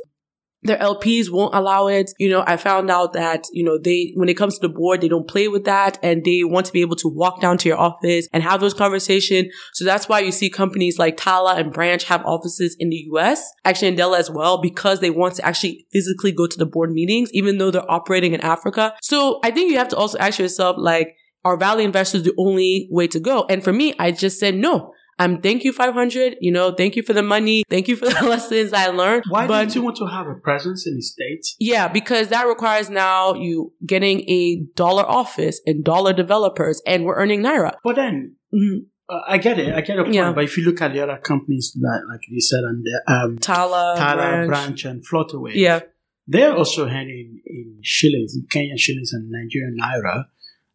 their LPs won't allow it. You know, I found out that, you know, they, when it comes to the board, they don't play with that and they want to be able to walk down to your office and have those conversations. So that's why you see companies like Tala and Branch have offices in the US, actually Andela as well, because they want to actually physically go to the board meetings, even though they're operating in Africa. So I think you have to also ask yourself, like, are Valley investors the only way to go? And for me, I just said no. I'm thank you 500. You know, thank you for the money. Thank you for the lessons I learned. Why but, don't you want to have a presence in the States? Yeah, because that requires now you getting a dollar office and dollar developers and we're earning Naira. But then, Mhm. uh, I get it. I get your point. Yeah. But if you look at the other companies that, like you said, and the, um, Tala, Tala, Branch. Branch, and Flutterwave, Yeah. they're also earning in shillings, in Kenyan shillings and Nigerian naira,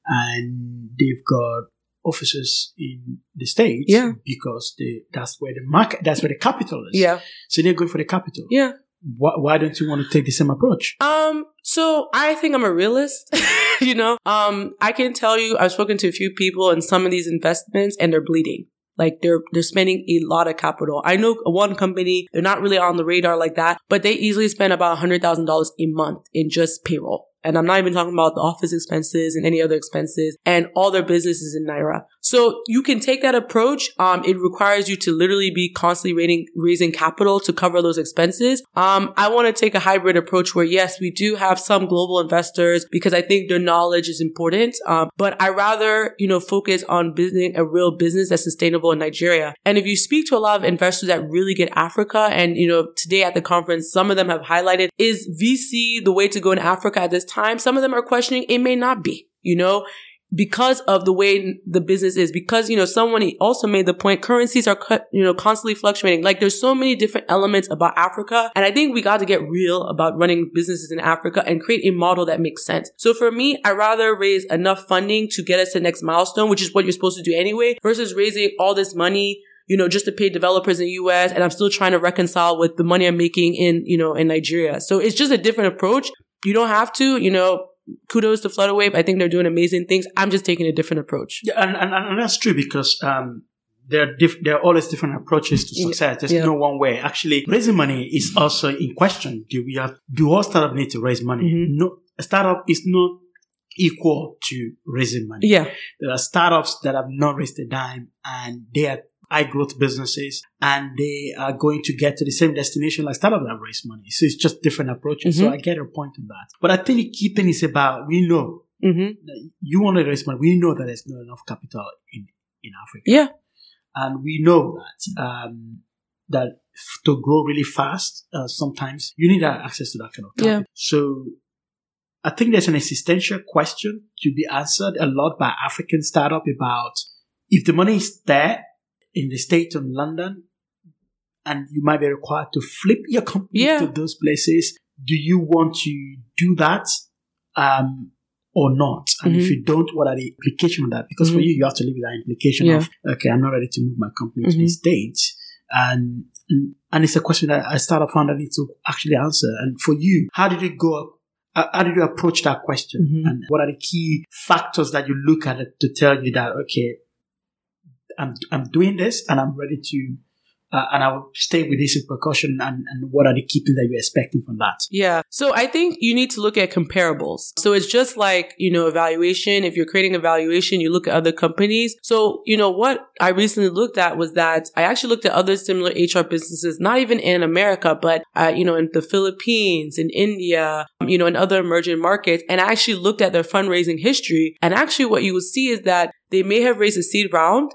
and they've got offices in the states Yeah. because they that's where the market that's where the capital is. Yeah. So they're going for the capital. Yeah. Why, why don't you want to take the same approach? Um, so I think I'm a realist, you know. Um, I can tell you I've spoken to a few people in some of these investments and they're bleeding. Like they're they're spending a lot of capital. I know one company, they're not really on the radar like that, but they easily spend about hundred thousand dollars a month in just payroll. And I'm not even talking about the office expenses and any other expenses and all their businesses in Naira. So you can take that approach. Um, it requires you to literally be constantly raising, raising capital to cover those expenses. Um, I want to take a hybrid approach where yes, we do have some global investors because I think their knowledge is important. Um, but I rather, you know, focus on building a real business that's sustainable in Nigeria. And if you speak to a lot of investors that really get Africa and, you know, today at the conference, some of them have highlighted is VC the way to go in Africa at this time? Some of them are questioning it may not be, you know, because of the way the business is, because, you know, someone also made the point, currencies are, you know, constantly fluctuating. Like there's so many different elements about Africa. And I think we got to get real about running businesses in Africa and create a model that makes sense. So for me, I rather raise enough funding to get us to the next milestone, which is what you're supposed to do anyway, versus raising all this money you know, just to pay developers in the US and I'm still trying to reconcile with the money I'm making in, you know, in Nigeria. So it's just a different approach. You don't have to, you know, kudos to Flutterwave. I think they're doing amazing things. I'm just taking a different approach. Yeah, and, and, and that's true because um, there are diff- there are always different approaches to success. There's Yeah. no one way. Actually, raising money is also in question. Do we have do all startup need to raise money? Mhm. No, a startup is not equal to raising money. Yeah. There are startups that have not raised a dime and they are high growth businesses and they are going to get to the same destination like startups that raise money. So it's just different approaches. So Mhm. I get your point on that. But I think the key thing is about we know hmm that you want to raise money. We know that there's not enough capital in, in Africa. Yeah. And we know that um, that to grow really fast, uh, sometimes you need access to that kind of capital. Yeah. So I think there's an existential question to be answered a lot by African startup about if the money is there in the States and London, and you might be required to flip your company Yeah. to those places. Do you want to do that? Um, or not? And if Mhm. you don't, what are the implications of that? Because for Mhm. you, you have to live with that implication Yeah. of, okay, I'm not ready to move my company to the Mhm. States. And, and, and it's a question that startup founder needs to actually answer. And for you, how did you go uh, how did you approach that question? Mhm. And what are the key factors that you look at it to tell you that, okay, I'm, I'm doing this and I'm ready to, uh, and I will stay with this precaution and, and what are the key things that you're expecting from that? Yeah. So I think you need to look at comparables. So it's just like, you know, evaluation. If you're creating evaluation, you look at other companies. So, you know, what I recently looked at was that I actually looked at other similar HR businesses, not even in America, but, uh, you know, in the Philippines, in India, you know, in other emerging markets. And I actually looked at their fundraising history. And actually what you will see is that they may have raised a seed round.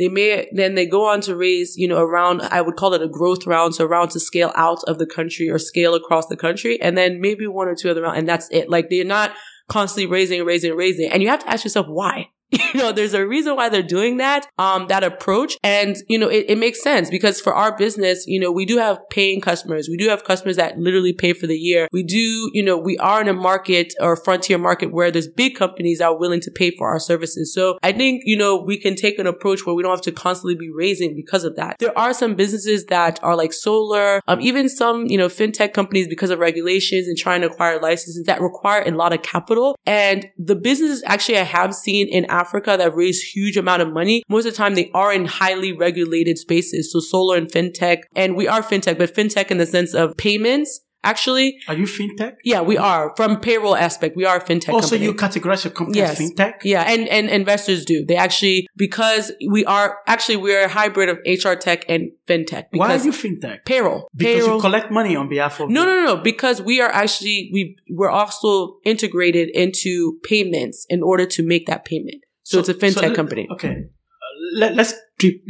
They may then they go on to raise, you know, around I would call it a growth round, so around to scale out of the country or scale across the country, and then maybe one or two other rounds, and that's it. Like they're not constantly raising, raising, raising, and you have to ask yourself why. You know, there's a reason why they're doing that, um, that approach. And, you know, it, it makes sense because for our business, you know, we do have paying customers. We do have customers that literally pay for the year. We do, you know, we are in a market or frontier market where there's big companies that are willing to pay for our services. So I think, you know, we can take an approach where we don't have to constantly be raising because of that. There are some businesses that are like solar, um, even some, you know, fintech companies because of regulations and trying to acquire licenses that require a lot of capital. And the businesses actually I have seen in Africa that raise huge amount of money, most of the time they are in highly regulated spaces. So solar and fintech, and we are fintech, but fintech in the sense of payments. Actually, Are you fintech? yeah, we are from payroll aspect. We are a fintech. Oh, also, company. you categorize your company Yes. as fintech? Yeah, and, and investors do. They actually, because we are, actually, we're a hybrid of HR tech and fintech. Why are you fintech? payroll. Because payroll. you collect money on behalf of no, no, no, no, because we are actually, we, we're also integrated into payments in order to make that payment. So, it's a fintech so- company. Okay, uh, let, let's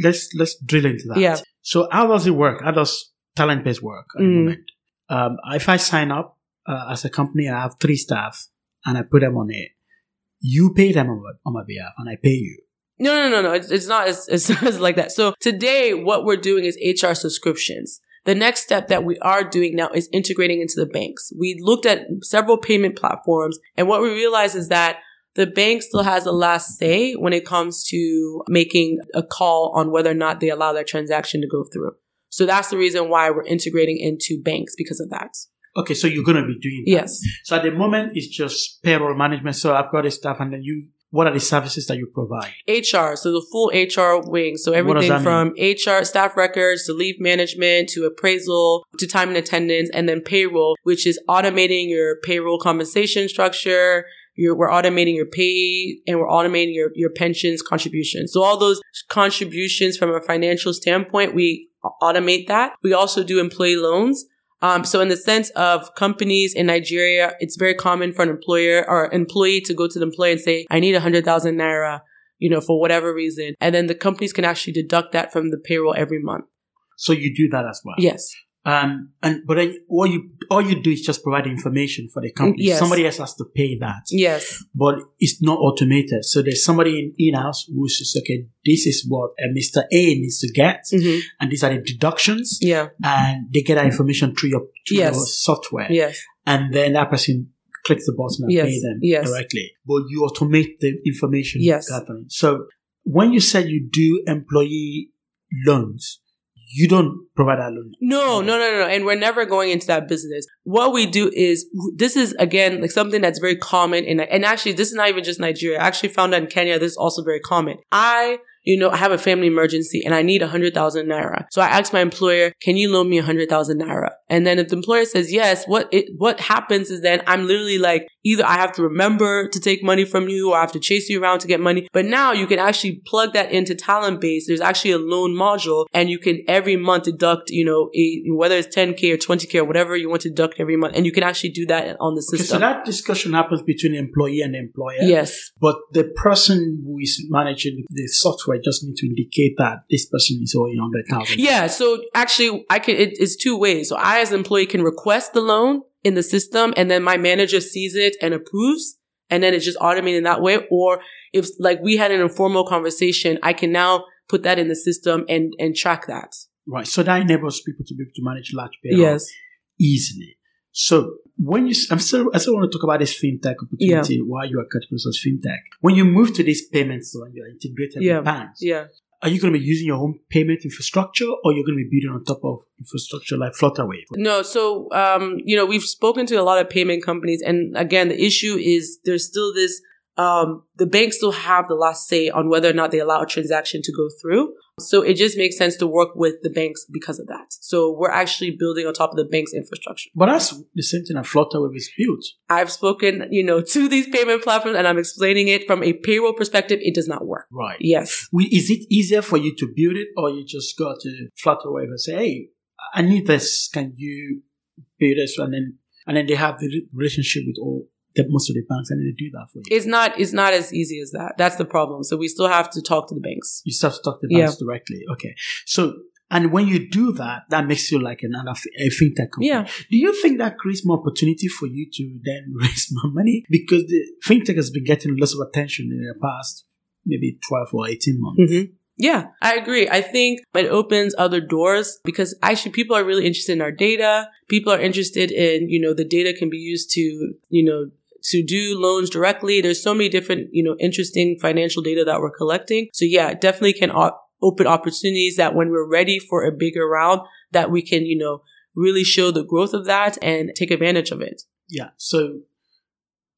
let's let's drill into that. Yeah. So how does it work? How does Talent Base work at the Mm. moment? Um, if I sign up uh, as a company, I have three staff, and I put them on it. You pay them on my, on my behalf, and I pay you. No, no, no, no. It's, it's not as, as like that. So today, what we're doing is HR subscriptions. The next step that we are doing now is integrating into the banks. We looked at several payment platforms and what we realized is that the bank still has the last say when it comes to making a call on whether or not they allow that transaction to go through. So that's the reason why we're integrating into banks because of that. Okay, so you're gonna be doing that. Yes. So at the moment, it's just payroll management. So I've got a staff, and then you. What are the services that you provide? HR, so the full HR wing. So everything from HR, staff records to leave management to appraisal to time and attendance and then payroll, which is automating your payroll compensation structure. You're, we're automating your pay and we're automating your, your pensions contributions. So all those contributions from a financial standpoint, we automate that. We also do employee loans. Um, so in the sense of companies in Nigeria, it's very common for an employer or employee to go to the employer and say, I need a hundred thousand naira, you know, for whatever reason. And then the companies can actually deduct that from the payroll every month. So you do that as well. Yes. Um, and but then all you all you do is just provide information for the company. Yes. Somebody else has to pay that, Yes. but it's not automated. So there's somebody in in house who's just okay. This is what uh, Mr. A needs to get, hmm and these are the deductions, Yeah. and they get that information through your through Yes. your software, Yes. and then that person clicks the button and Yes. pay them Yes. directly. But you automate the information Yes. gathering. So when you said you do employee loans, you don't provide that loan. No, no, no, no, no. And we're never going into that business. What we do is, this is again, like something that's very common. In, and actually, this is not even just Nigeria. I actually found out in Kenya, this is also very common. I, you know, I have a family emergency and I need a hundred thousand naira. So I ask my employer, can you loan me a hundred thousand naira? And then if the employer says yes, what it, what happens is then I'm literally like, either I have to remember to take money from you or I have to chase you around to get money. But now you can actually plug that into talent base. There's actually a loan module and you can every month deduct, you know, a, whether it's 10K or 20K or whatever you want to deduct every month. And you can actually do that on the Okay, so that discussion happens between employee and employer. yes. But the person who is managing the software just need to indicate that this person is owing hundred thousand. Yeah. So actually, I can, it, it's two ways. So I, as an employee, can request the loan in the system and then my manager sees it and approves. And then it's just automated in that way. Or if like we had an informal conversation, I can now put that in the system and, and track that. Right. So that enables people to be able to manage large payroll Yes. easily. So when you, I'm still, I still want to talk about this fintech opportunity Why you are categorized as fintech. When you move to this payment store and you're integrated Yeah. with banks, Yeah. Are you going to be using your own payment infrastructure or you're going to be building on top of infrastructure like Flutterwave? No, so um, you know, we've spoken to a lot of payment companies, and again, the issue is there's still this. Um, the banks still have the last say on whether or not they allow a transaction to go through. So it just makes sense to work with the banks because of that. So we're actually building on top of the bank's infrastructure. But that's the same thing that Flutterwave is built. I've spoken, you know, to these payment platforms, and I'm explaining it from a payroll perspective. It does not work. Right. Yes. We, is it easier for you to build it or you just go to Flutterwave and say, hey, I need this. Can you build this? And then, and then they have the relationship with all the, most of the banks and they do that for you. It's not. It's not as easy as that. That's the problem. So we still have to talk to the banks. you still have to talk to the banks directly. Okay. So, and when you do that, that makes you like another a fintech company. Yeah. Do you think that creates more opportunity for you to then raise more money? Because the fintech has been getting lots of attention in the past maybe 12 or 18 months. Mm-hmm. Yeah, I agree. I think it opens other doors because actually people are really interested in our data. People are interested in, you know, the data can be used to, you know, to do loans directly. There's so many different, you know, interesting financial data that we're collecting. So yeah, definitely can op- open opportunities that when we're ready for a bigger round that we can, you know, really show the growth of that and take advantage of it. Yeah. So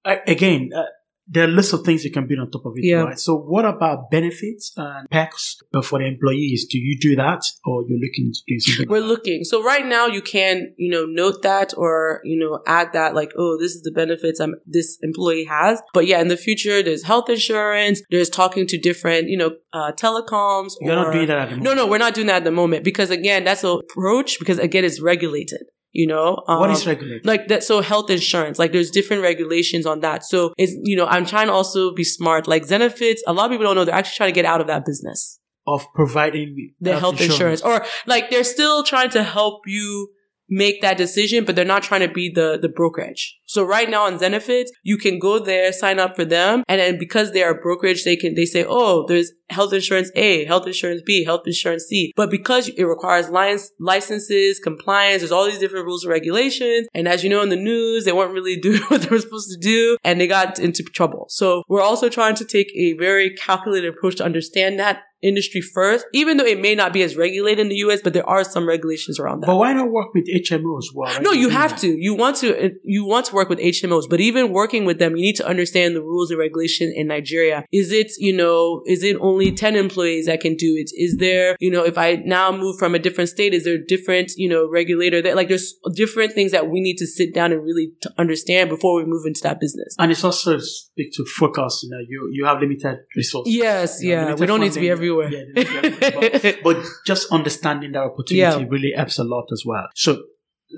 again, uh, there are lots of things you can build on top of it, Yeah. right? So what about benefits and perks for the employees? Do you do that or you're looking to do something? We're like looking. So right now you can, you know, note that or, you know, add that like, oh, this is the benefits I'm, this employee has. But yeah, in the future, there's health insurance. There's talking to different, you know, uh, telecoms. You're not doing that at the moment. No, no, we're not doing that at the moment because again, that's an approach because again, it's regulated, you know? what is Um, regulated? like that so health insurance like there's different regulations on that so it's you know i'm trying to also be smart like zenefits a lot of people don't know they're actually trying to get out of that business of providing the health, insurance. or like they're still trying to help you make that decision but they're not trying to be the the brokerage so right now on zenefits you can go there sign up for them and then because they are a brokerage they can they say oh there's health insurance a health insurance b health insurance c but because it requires licenses compliance there's all these different rules and regulations and as you know in the news they weren't really doing what they were supposed to do and they got into trouble so we're also trying to take a very calculated approach to understand that industry first even though it may not be as regulated in the us but there are some regulations around that But why not work with HMOs? Well, no, you have to. You want to. Uh, you want to work with HMOs, but even working with them, you need to understand the rules and regulations in Nigeria. Is it, you know, is it only ten employees that can do it? Is there, you know, if I now move from a different state, is there a different, you know, regulator that like there's different things that we need to sit down and really understand before we move into that business. And it's also speak to focus. You know, you you have limited resources. Yes, You know, yeah. We don't need to be everywhere. Yeah, they don't need to be everywhere. but, but just understanding that opportunity Yeah. really helps a lot as well. So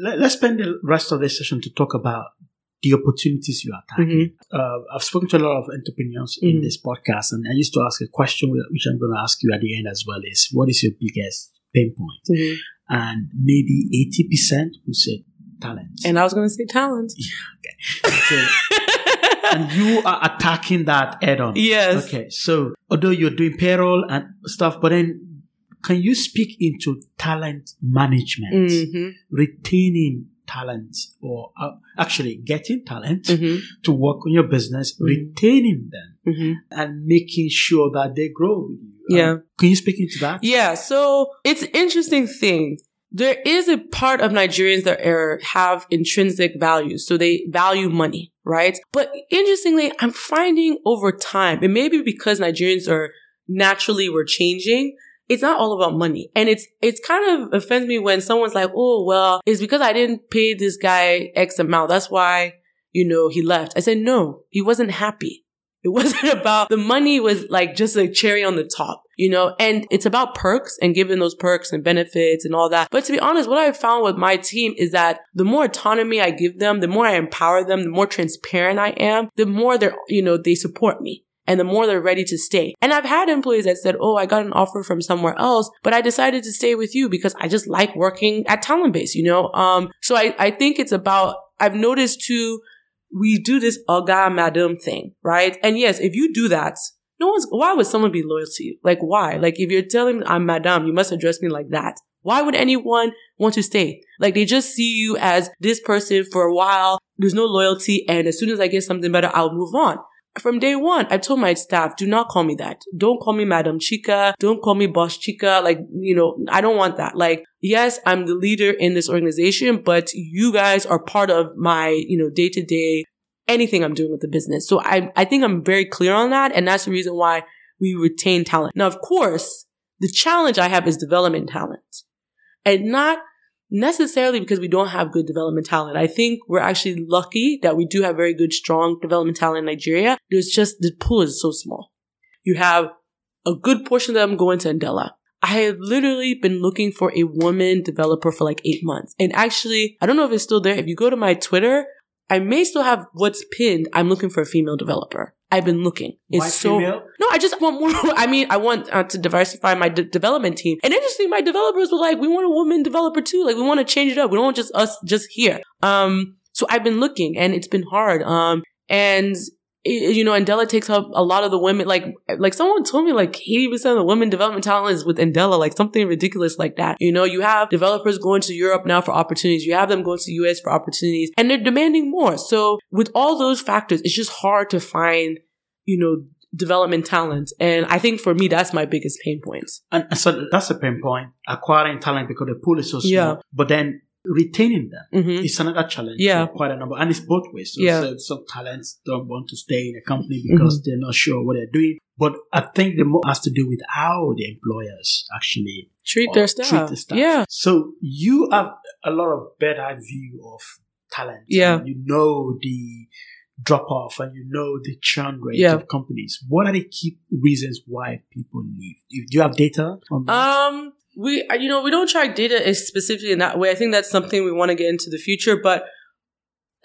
let, let's spend the rest of this session to talk about the opportunities you are tackling. Uh, I've spoken to a lot of entrepreneurs in Mhm. this podcast, and I used to ask a question which I'm going to ask you at the end as well: is what is your biggest pain point? Mhm. And maybe eighty percent would say talent. And I was going to say talent. Okay. and you are attacking that head on. Yes. Okay. So although you're doing payroll and stuff, but then can you speak into talent management, hmm retaining talent, or uh, actually getting talent hmm to work on your business, Mhm. retaining them, hmm and making sure that they grow with you? Yeah. Um, can you speak into that? Yeah, so it's an interesting thing. There is a part of Nigerians that are, have intrinsic values. So they value money, right? But interestingly, I'm finding over time, it may be because Nigerians are naturally we're changing. It's not all about money. And it's, it's kind of offends me when someone's like, oh, well, it's because I didn't pay this guy X amount. That's why, you know, he left. I said, no, he wasn't happy. It wasn't about the money was like just a cherry on the top, you know, and it's about perks and giving those perks and benefits and all that. But to be honest, what I found with my team is that the more autonomy I give them, the more I empower them, the more transparent I am, the more they're, you know, they support me. And the more they're ready to stay. And I've had employees that said, Oh, I got an offer from somewhere else, but I decided to stay with you because I just like working at Talent Base, you know? Um, so I, I think it's about, I've noticed too, we do this oga madam thing, right? And yes, if you do that, no one's, why would someone be loyal to you? Like, why? Like, if you're telling me I'm madam, you must address me like that. Why would anyone want to stay? Like, they just see you as this person for a while. There's no loyalty. And as soon as I get something better, I'll move on. From day one, I've told my staff, do not call me that. Don't call me Madam Chika. Don't call me Boss Chika. Like, you know, I don't want that. Like, yes, I'm the leader in this organization, but you guys are part of my, you know, day to day anything I'm doing with the business. So I, I think I'm very clear on that. And that's the reason why we retain talent. Now, of course, the challenge I have is development talent and not necessarily because we don't have good development talent. I think we're actually lucky that we do have very good, strong development talent in Nigeria. There's just the pool is so small. You have a good portion of them going to Andela. I have literally been looking for a woman developer for like eight months. And actually, I don't know if it's still there. If you go to my Twitter, I may still have what's pinned. I'm looking for a female developer. I've been looking. It's Why so female? no. I just want more. I mean, I want uh, to diversify my de- development team. And interesting, my developers were like, "We want a woman developer too. Like, we want to change it up. We don't want just us just here." Um, so I've been looking, and it's been hard. Um, and you know, Andela takes up a lot of the women. Like, like someone told me, like eighty percent of the women development talent is with Andela, like something ridiculous like that. You know, you have developers going to Europe now for opportunities. You have them going to the US for opportunities, and they're demanding more. So, with all those factors, it's just hard to find, you know, development talent. And I think for me, that's my biggest pain points. And so that's a pain point, acquiring talent because the pool is so small. Yeah. But then retaining them Mhm. is another challenge Yeah. for quite a number. And it's both ways. So, Yeah. so some talents don't want to stay in a company because Mm-hmm. they're not sure what they're doing. But I think the more has to do with how the employers actually Treat their staff. treat the staff. Yeah. So you have a lot of better view of talent. Yeah. And you know the drop off and you know the churn rate Yeah. of companies. What are the key reasons why people leave? Do you have data on that? Um, we, you know, we don't track data specifically in that way. I think that's something we want to get into the future. But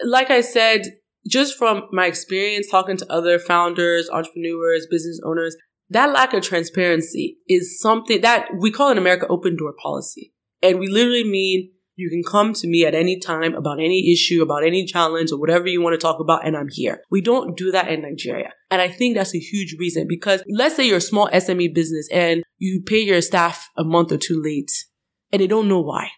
like I said, just from my experience talking to other founders, entrepreneurs, business owners, that lack of transparency is something that we call in America open door policy. And we literally mean you can come to me at any time about any issue, about any challenge or whatever you want to talk about, and I'm here. We don't do that in Nigeria. And I think that's a huge reason because let's say you're a small SME business and you pay your staff a month or two late and they don't know why.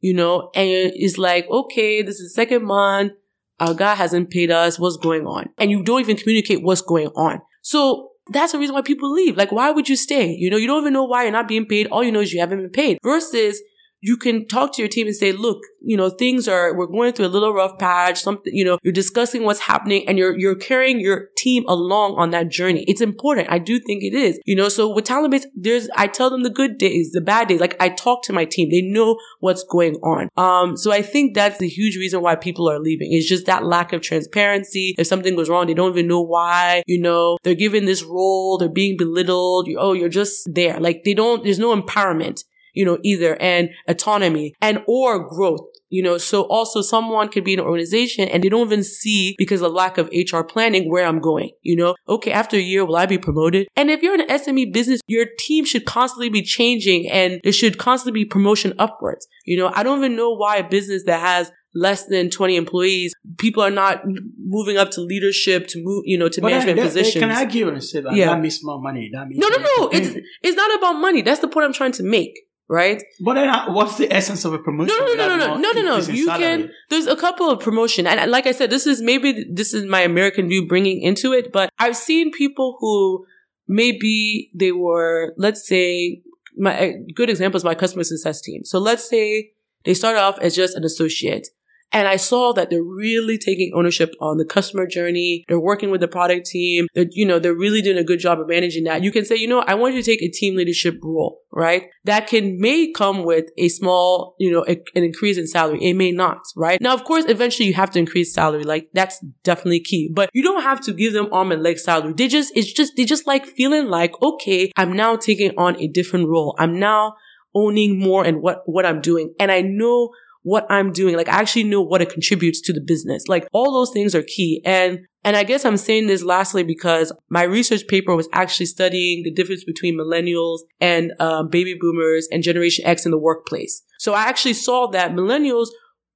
You know, and it's like, okay, this is the second month. Our guy hasn't paid us. What's going on? And you don't even communicate what's going on. So that's the reason why people leave. Like, why would you stay? You know, you don't even know why you're not being paid. All you know is you haven't been paid versus you can talk to your team and say, look, you know, things are, we're going through a little rough patch, something, you know, you're discussing what's happening and you're, you're carrying your team along on that journey. It's important. I do think it is, you know, so with talent base, there's, I tell them the good days, the bad days. Like I talk to my team. They know what's going on. Um, so I think that's the huge reason why people are leaving. It's just that lack of transparency. If something goes wrong, they don't even know why, you know, they're given this role, they're being belittled. You, oh, you're just there. Like they don't, there's no empowerment you know, either and autonomy and or growth. You know, so also someone could be in an organization and they don't even see because of lack of HR planning where I'm going. You know, okay, after a year, will I be promoted? And if you're an SME business, your team should constantly be changing and there should constantly be promotion upwards. You know, I don't even know why a business that has less than 20 employees, people are not moving up to leadership, to move, you know, to But management they positions. can argue and say that Yeah. that means more money. That means no, no, no. It's, it's not about money. That's the point I'm trying to make. Right? But then, uh, what's the essence of a promotion? No, no, no, no, no, no, no, no. You salary? can. There's a couple of promotion, and like I said, this is maybe this is my American view bringing into it. But I've seen people who maybe they were, let's say, my a good example is my customer success team. So let's say they started off as just an associate. And I saw that they're really taking ownership on the customer journey. They're working with the product team. They're, you know, they're really doing a good job of managing that. You can say, you know, I want you to take a team leadership role, right? That can may come with a small, you know, a- an increase in salary. It may not, right? Now, of course, eventually you have to increase salary. Like that's definitely key, but you don't have to give them arm and leg salary. They just, it's just, they just like feeling like, okay, I'm now taking on a different role. I'm now owning more and what, what I'm doing. And I know what I'm doing. Like I actually know what it contributes to the business. Like all those things are key. And and I guess I'm saying this lastly because my research paper was actually studying the difference between millennials and um, baby boomers and Generation X in the workplace. So I actually saw that millennials,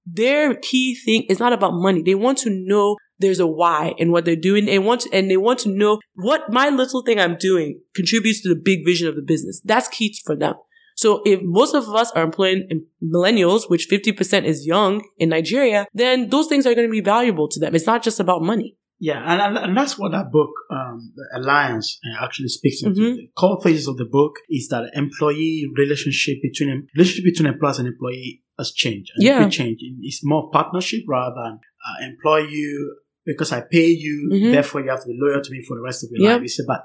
their key thing is not about money. They want to know there's a why in what they're doing. They want to, and they want to know what my little thing I'm doing contributes to the big vision of the business. That's key for them. So if most of us are employing millennials, which 50% is young in Nigeria, then those things are going to be valuable to them. It's not just about money. Yeah, and, and, that's what that book, um, the Alliance, uh, actually speaks into. Mhm. The core phases of the book is that employee relationship between relationship between employers and employee has changed. And Yeah. change. It's more partnership rather than uh, employ you because I pay you, Mhm. therefore you have to be loyal to me for the rest of your Yeah. life. It's about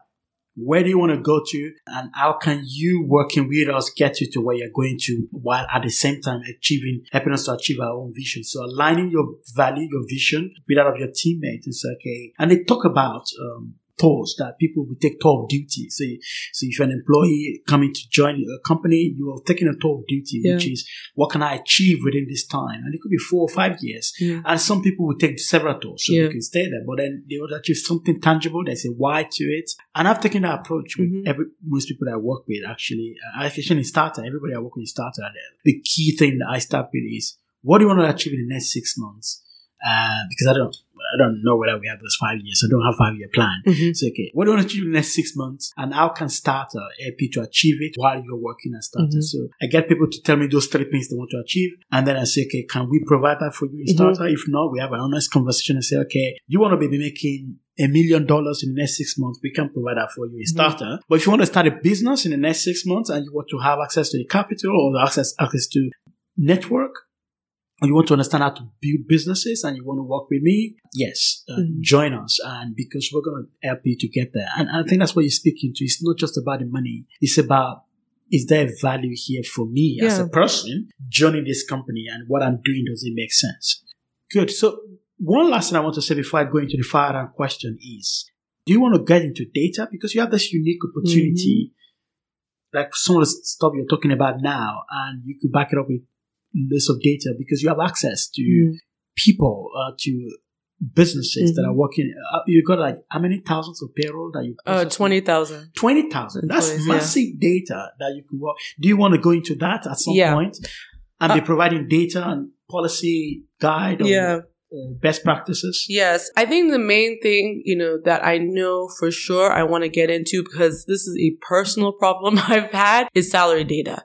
where do you want to go to? And how can you working with us get you to where you're going to while at the same time achieving helping us to achieve our own vision? So aligning your value your vision with that of your teammates is okay. And they talk about um tours that people will take tour of duty so, so if you're an employee coming to join a company you are taking a tour of duty which is what can i achieve within this time and it could be four or five years Yeah. and some people will take several tours so Yeah. they can stay there, but then they will achieve something tangible. There's a why to it. And I've taken that approach with Mhm. every most people that I work with. Actually, I actually in Starta, everybody I work with in Starta. The key thing that I start with is what do you want to achieve in the next six months? Uh, because I don't, I don't know whether we have those five years. I don't have five year plan. Mhm. So, okay, what do you want to achieve in the next six months? And how can Starta help you to achieve it while you're working as Starta? Mhm. So I get people to tell me those three things they want to achieve. And then I say, okay, can we provide that for you in Mhm. Starta? If not, we have an honest conversation and say, okay, you want to be making a million dollars in the next six months, we can provide that for you in Starta. But if you want to start a business in the next six months and you want to have access to the capital or access access to network, you want to understand how to build businesses and you want to work with me, yes, uh, Mhm. join us. And because we're going to help you to get there. And I think that's what you're speaking to. It's not just about the money. It's about, is there value here for me as a person joining this company and what I'm doing? Does it make sense? Good. So one last thing I want to say before I go into the fire round question is, do you want to get into data? Because you have this unique opportunity, like some of the stuff you're talking about now, and you could back it up with lists of data because you have access to Mhm. people, uh, to businesses that Mhm. are working. Uh, you got like how many thousands of payroll that you? Uh, twenty thousand. 20,000. That's Employees, yeah. massive data that you can work. Do you want to go into that at some Yeah. point and be Uh, providing data and policy guide or, Yeah. or best practices? Yes, I think the main thing, you know, that I know for sure I want to get into because this is a personal problem I've had is salary data.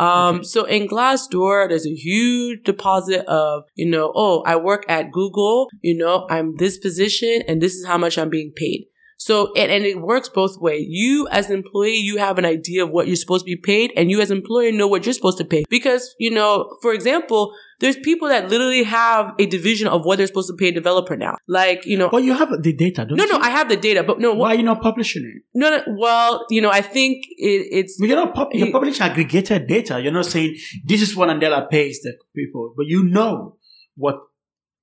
Um, Okay. so in Glassdoor, there's a huge deposit of, you know, oh, I work at Google, you know, I'm this position and this is how much I'm being paid. So, and, and it works both ways. You as an employee, you have an idea of what you're supposed to be paid and you as an employer know what you're supposed to pay. Because, you know, for example, there's people that literally have a division of what they're supposed to pay a developer now. Like, you know, Well, you have the data, don't no, you? no, I have the data, but no, Why what, are you not publishing it? no, no, well, you know, I think it, it's, You're not pub- you're publishing aggregated data. You're not saying this is what Andela pays the people, but you know what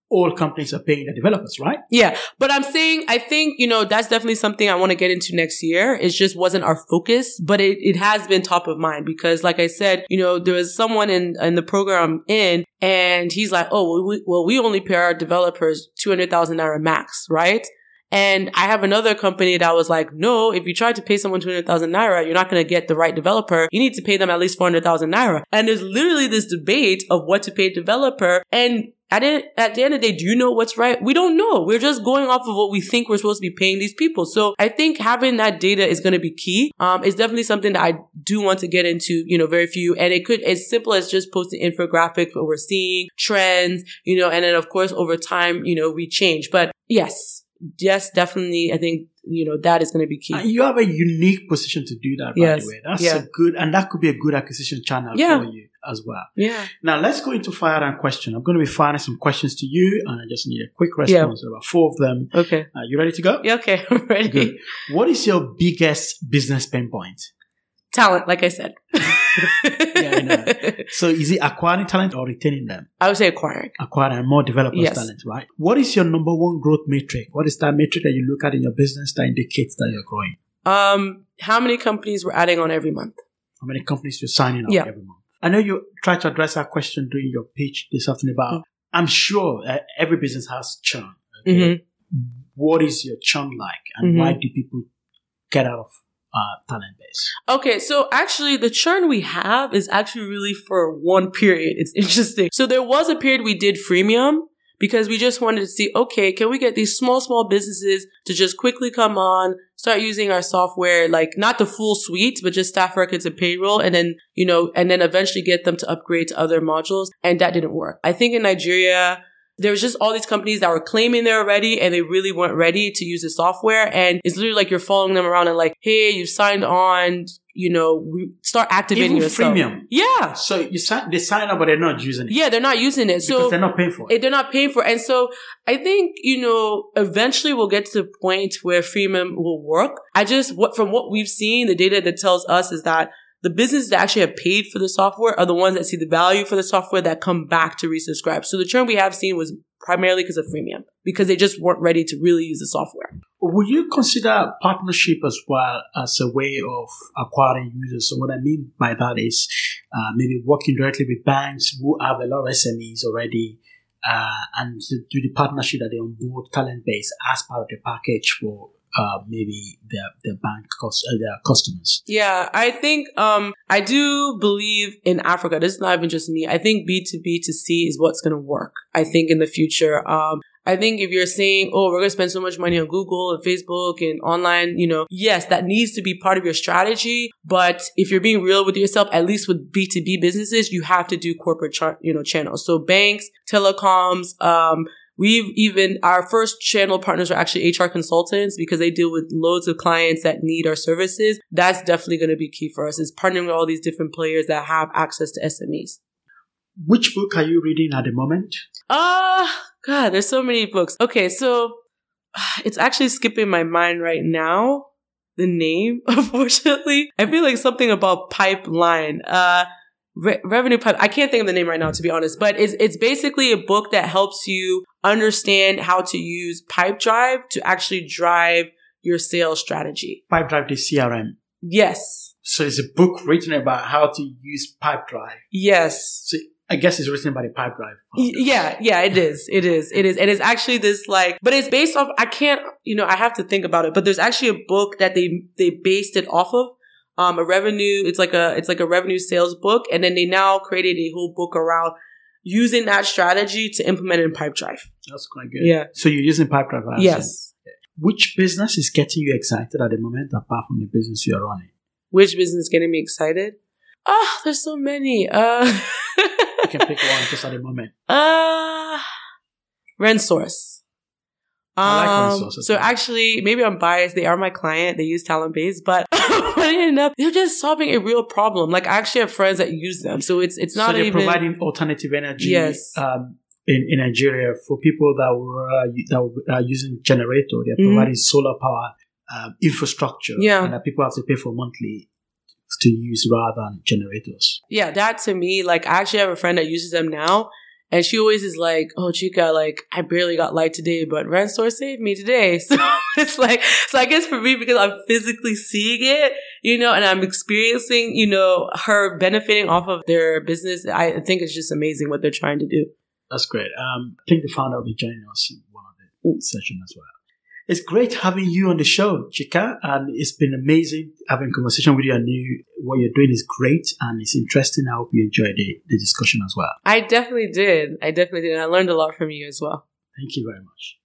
all companies are paying the developers, right? Yeah, but I'm saying I think you know that's definitely something I want to get into next year. It just wasn't our focus, but it, it has been top of mind because, like I said, you know there was someone in in the program in, and he's like, oh well, we, well we only pay our developers two hundred thousand naira max, right? And I have another company that was like, no, if you try to pay someone 200,000 naira, you're not going to get the right developer. You need to pay them at least 400,000 naira. And there's literally this debate of what to pay a developer. And at, it, at the end of the day, do you know what's right? We don't know. We're just going off of what we think we're supposed to be paying these people. So I think having that data is going to be key. Um, it's definitely something that I do want to get into, you know, very few. And it could, as simple as just posting infographics, what we're seeing, trends, you know, and then of course over time, you know, we change. But yes, yes, definitely. I think, you know, that is going to be key. And you have a unique position to do that, by Yes. the way. That's Yeah. a good, and that could be a good acquisition channel Yeah. for you as well. yeah. Now let's go into fire and question. I'm going to be firing some questions to you, and I just need a quick response. About four of them. Okay. Uh, you ready to go? Yeah. Okay. I'm ready. Good. What is your biggest business pain point? Talent, like I said. Yeah, I know. So is it acquiring talent or retaining them? I would say acquiring. Acquiring more developers' Yes. talent, right? What is your number one growth metric? What is that metric that you look at in your business that indicates that you're growing? Um, how many companies we're adding on every month? How many companies you're signing up Yeah. every month? I know you tried to address that question during your pitch this afternoon about, Mm. I'm sure uh, every business has churn. Okay? Mhm. What is your churn like and Mhm. why do people get out of uh, talent base? Okay, so actually, the churn we have is actually really for one period. It's interesting. So there was a period we did freemium because we just wanted to see, okay, can we get these small, small businesses to just quickly come on, start using our software, like not the full suite, but just staff records and payroll, and then, you know, and then eventually get them to upgrade to other modules. And that didn't work. I think in Nigeria, there was just all these companies that were claiming they're ready and they really weren't ready to use the software. And it's literally like you're following them around and like, hey, you signed on, you know, we start activating Even yourself. freemium. Yeah. So you sign, they sign up, but they're not using it. Yeah, they're not using it. Because So they're not paying for it. it- they're not paying for it. And so I think, you know, eventually we'll get to the point where freemium will work. I just, what, from what we've seen, the data that tells us is that the businesses that actually have paid for the software are the ones that see the value for the software that come back to resubscribe. So the churn we have seen was primarily because of freemium, because they just weren't ready to really use the software. Would you consider partnership as well as a way of acquiring users? So what I mean by that is uh, maybe working directly with banks who have a lot of SMEs already, uh, and do the partnership that they onboard talent base as part of the package for uh, maybe their their bank cost, uh, their customers. Yeah, I think um I do believe in Africa. This is not even just me. I think B two B to C is what's going to work. I think in the future. Um, I think if you're saying, oh, we're going to spend so much money on Google and Facebook and online, you know, yes, that needs to be part of your strategy. But if you're being real with yourself, at least with B2B businesses, you have to do corporate, char- you know, channels. So banks, telecoms, um, We've even, our first channel partners are actually HR consultants because they deal with loads of clients that need our services. That's definitely going to be key for us is partnering with all these different players that have access to SMEs. Which book are you reading at the moment? Ah, uh, God, there's so many books. Okay, so it's actually skipping my mind right now. The name, unfortunately. I feel like something about pipeline. Uh, Re- revenue pipe. I can't think of the name right now, to be honest, but it's, it's basically a book that helps you understand how to use Pipedrive to actually drive your sales strategy. Pipedrive, the CRM. Yes. So it's a book written about how to use Pipedrive. Yes. So I guess it's written by the pipe Pipedrive. Yeah, yeah, it is. It is. It is. And it's actually this like, but it's based off. I can't, you know, I have to think about it. But there's actually a book that they they based it off of. Um, a revenue. It's like a it's like a revenue sales book, and then they now created a whole book around using that strategy to implement in Pipedrive. That's quite good. Yeah. So you're using Pipedrive. Yes. Which business is getting you excited at the moment, apart from the business you're running? Which business is getting me excited? Oh, there's so many. Uh, you can pick one just at the moment. Uh, RentSource. Um, like so actually, maybe I'm biased. They are my client. They use Talentbase, but funny enough, they're just solving a real problem. Like I actually have friends that use them, so it's it's not so they're even providing alternative energy. Yes. Um, in, in Nigeria, for people that were uh, that are using generator, they're mm-hmm. providing solar power um, infrastructure. Yeah, and that people have to pay for monthly to use rather than generators. Yeah, that to me, like I actually have a friend that uses them now, and she always is like, "Oh, Chika, like I barely got light today, but Rensource saved me today." So it's like, so I guess for me because I'm physically seeing it, you know, and I'm experiencing, you know, her benefiting off of their business. I think it's just amazing what they're trying to do. That's great. Um, I think the founder will be joining us in one of the sessions as well. It's great having you on the show, Chika, and it's been amazing having a conversation with you. I knew what you're doing is great and it's interesting. I hope you enjoyed the, the discussion as well. I definitely did. I definitely did. And I learned a lot from you as well. Thank you very much.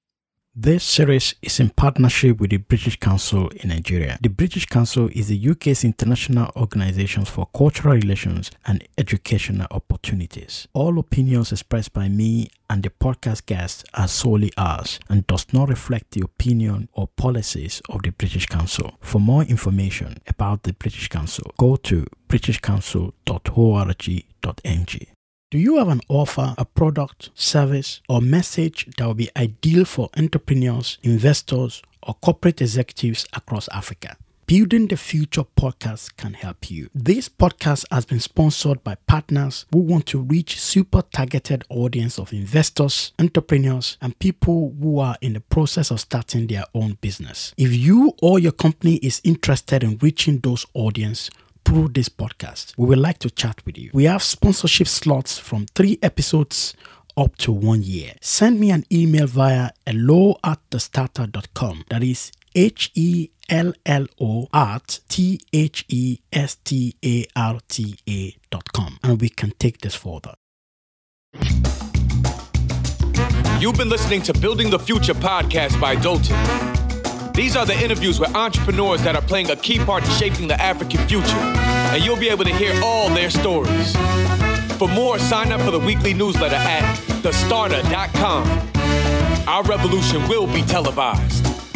This series is in partnership with the British Council in Nigeria. The British Council is the UK's international organization for cultural relations and educational opportunities. All opinions expressed by me and the podcast guests are solely ours and does not reflect the opinion or policies of the British Council. For more information about the British Council, go to britishcouncil.org.ng. Do you have an offer, a product, service, or message that will be ideal for entrepreneurs, investors, or corporate executives across Africa? Building the Future podcast can help you. This podcast has been sponsored by partners who want to reach super targeted audience of investors, entrepreneurs, and people who are in the process of starting their own business. If you or your company is interested in reaching those audience, through this podcast. We would like to chat with you. We have sponsorship slots from three episodes up to one year. Send me an email via hello at thestarta.com. That is H E L L O at T H E S T A R T A dot com. And we can take this further. You've been listening to Building the Future podcast by Dotun. These are the interviews with entrepreneurs that are playing a key part in shaping the African future, and you'll be able to hear all their stories. For more, sign up for the weekly newsletter at thestarta.com. Our revolution will be televised.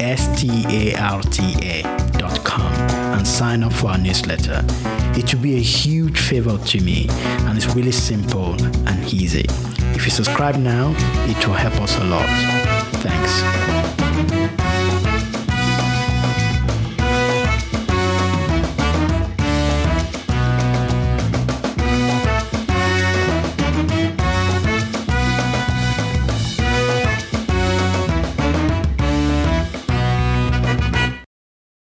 S T A R T A.com and sign up for our newsletter. It will be a huge favor to me and it's really simple and easy. If you subscribe now, it will help us a lot. Thanks.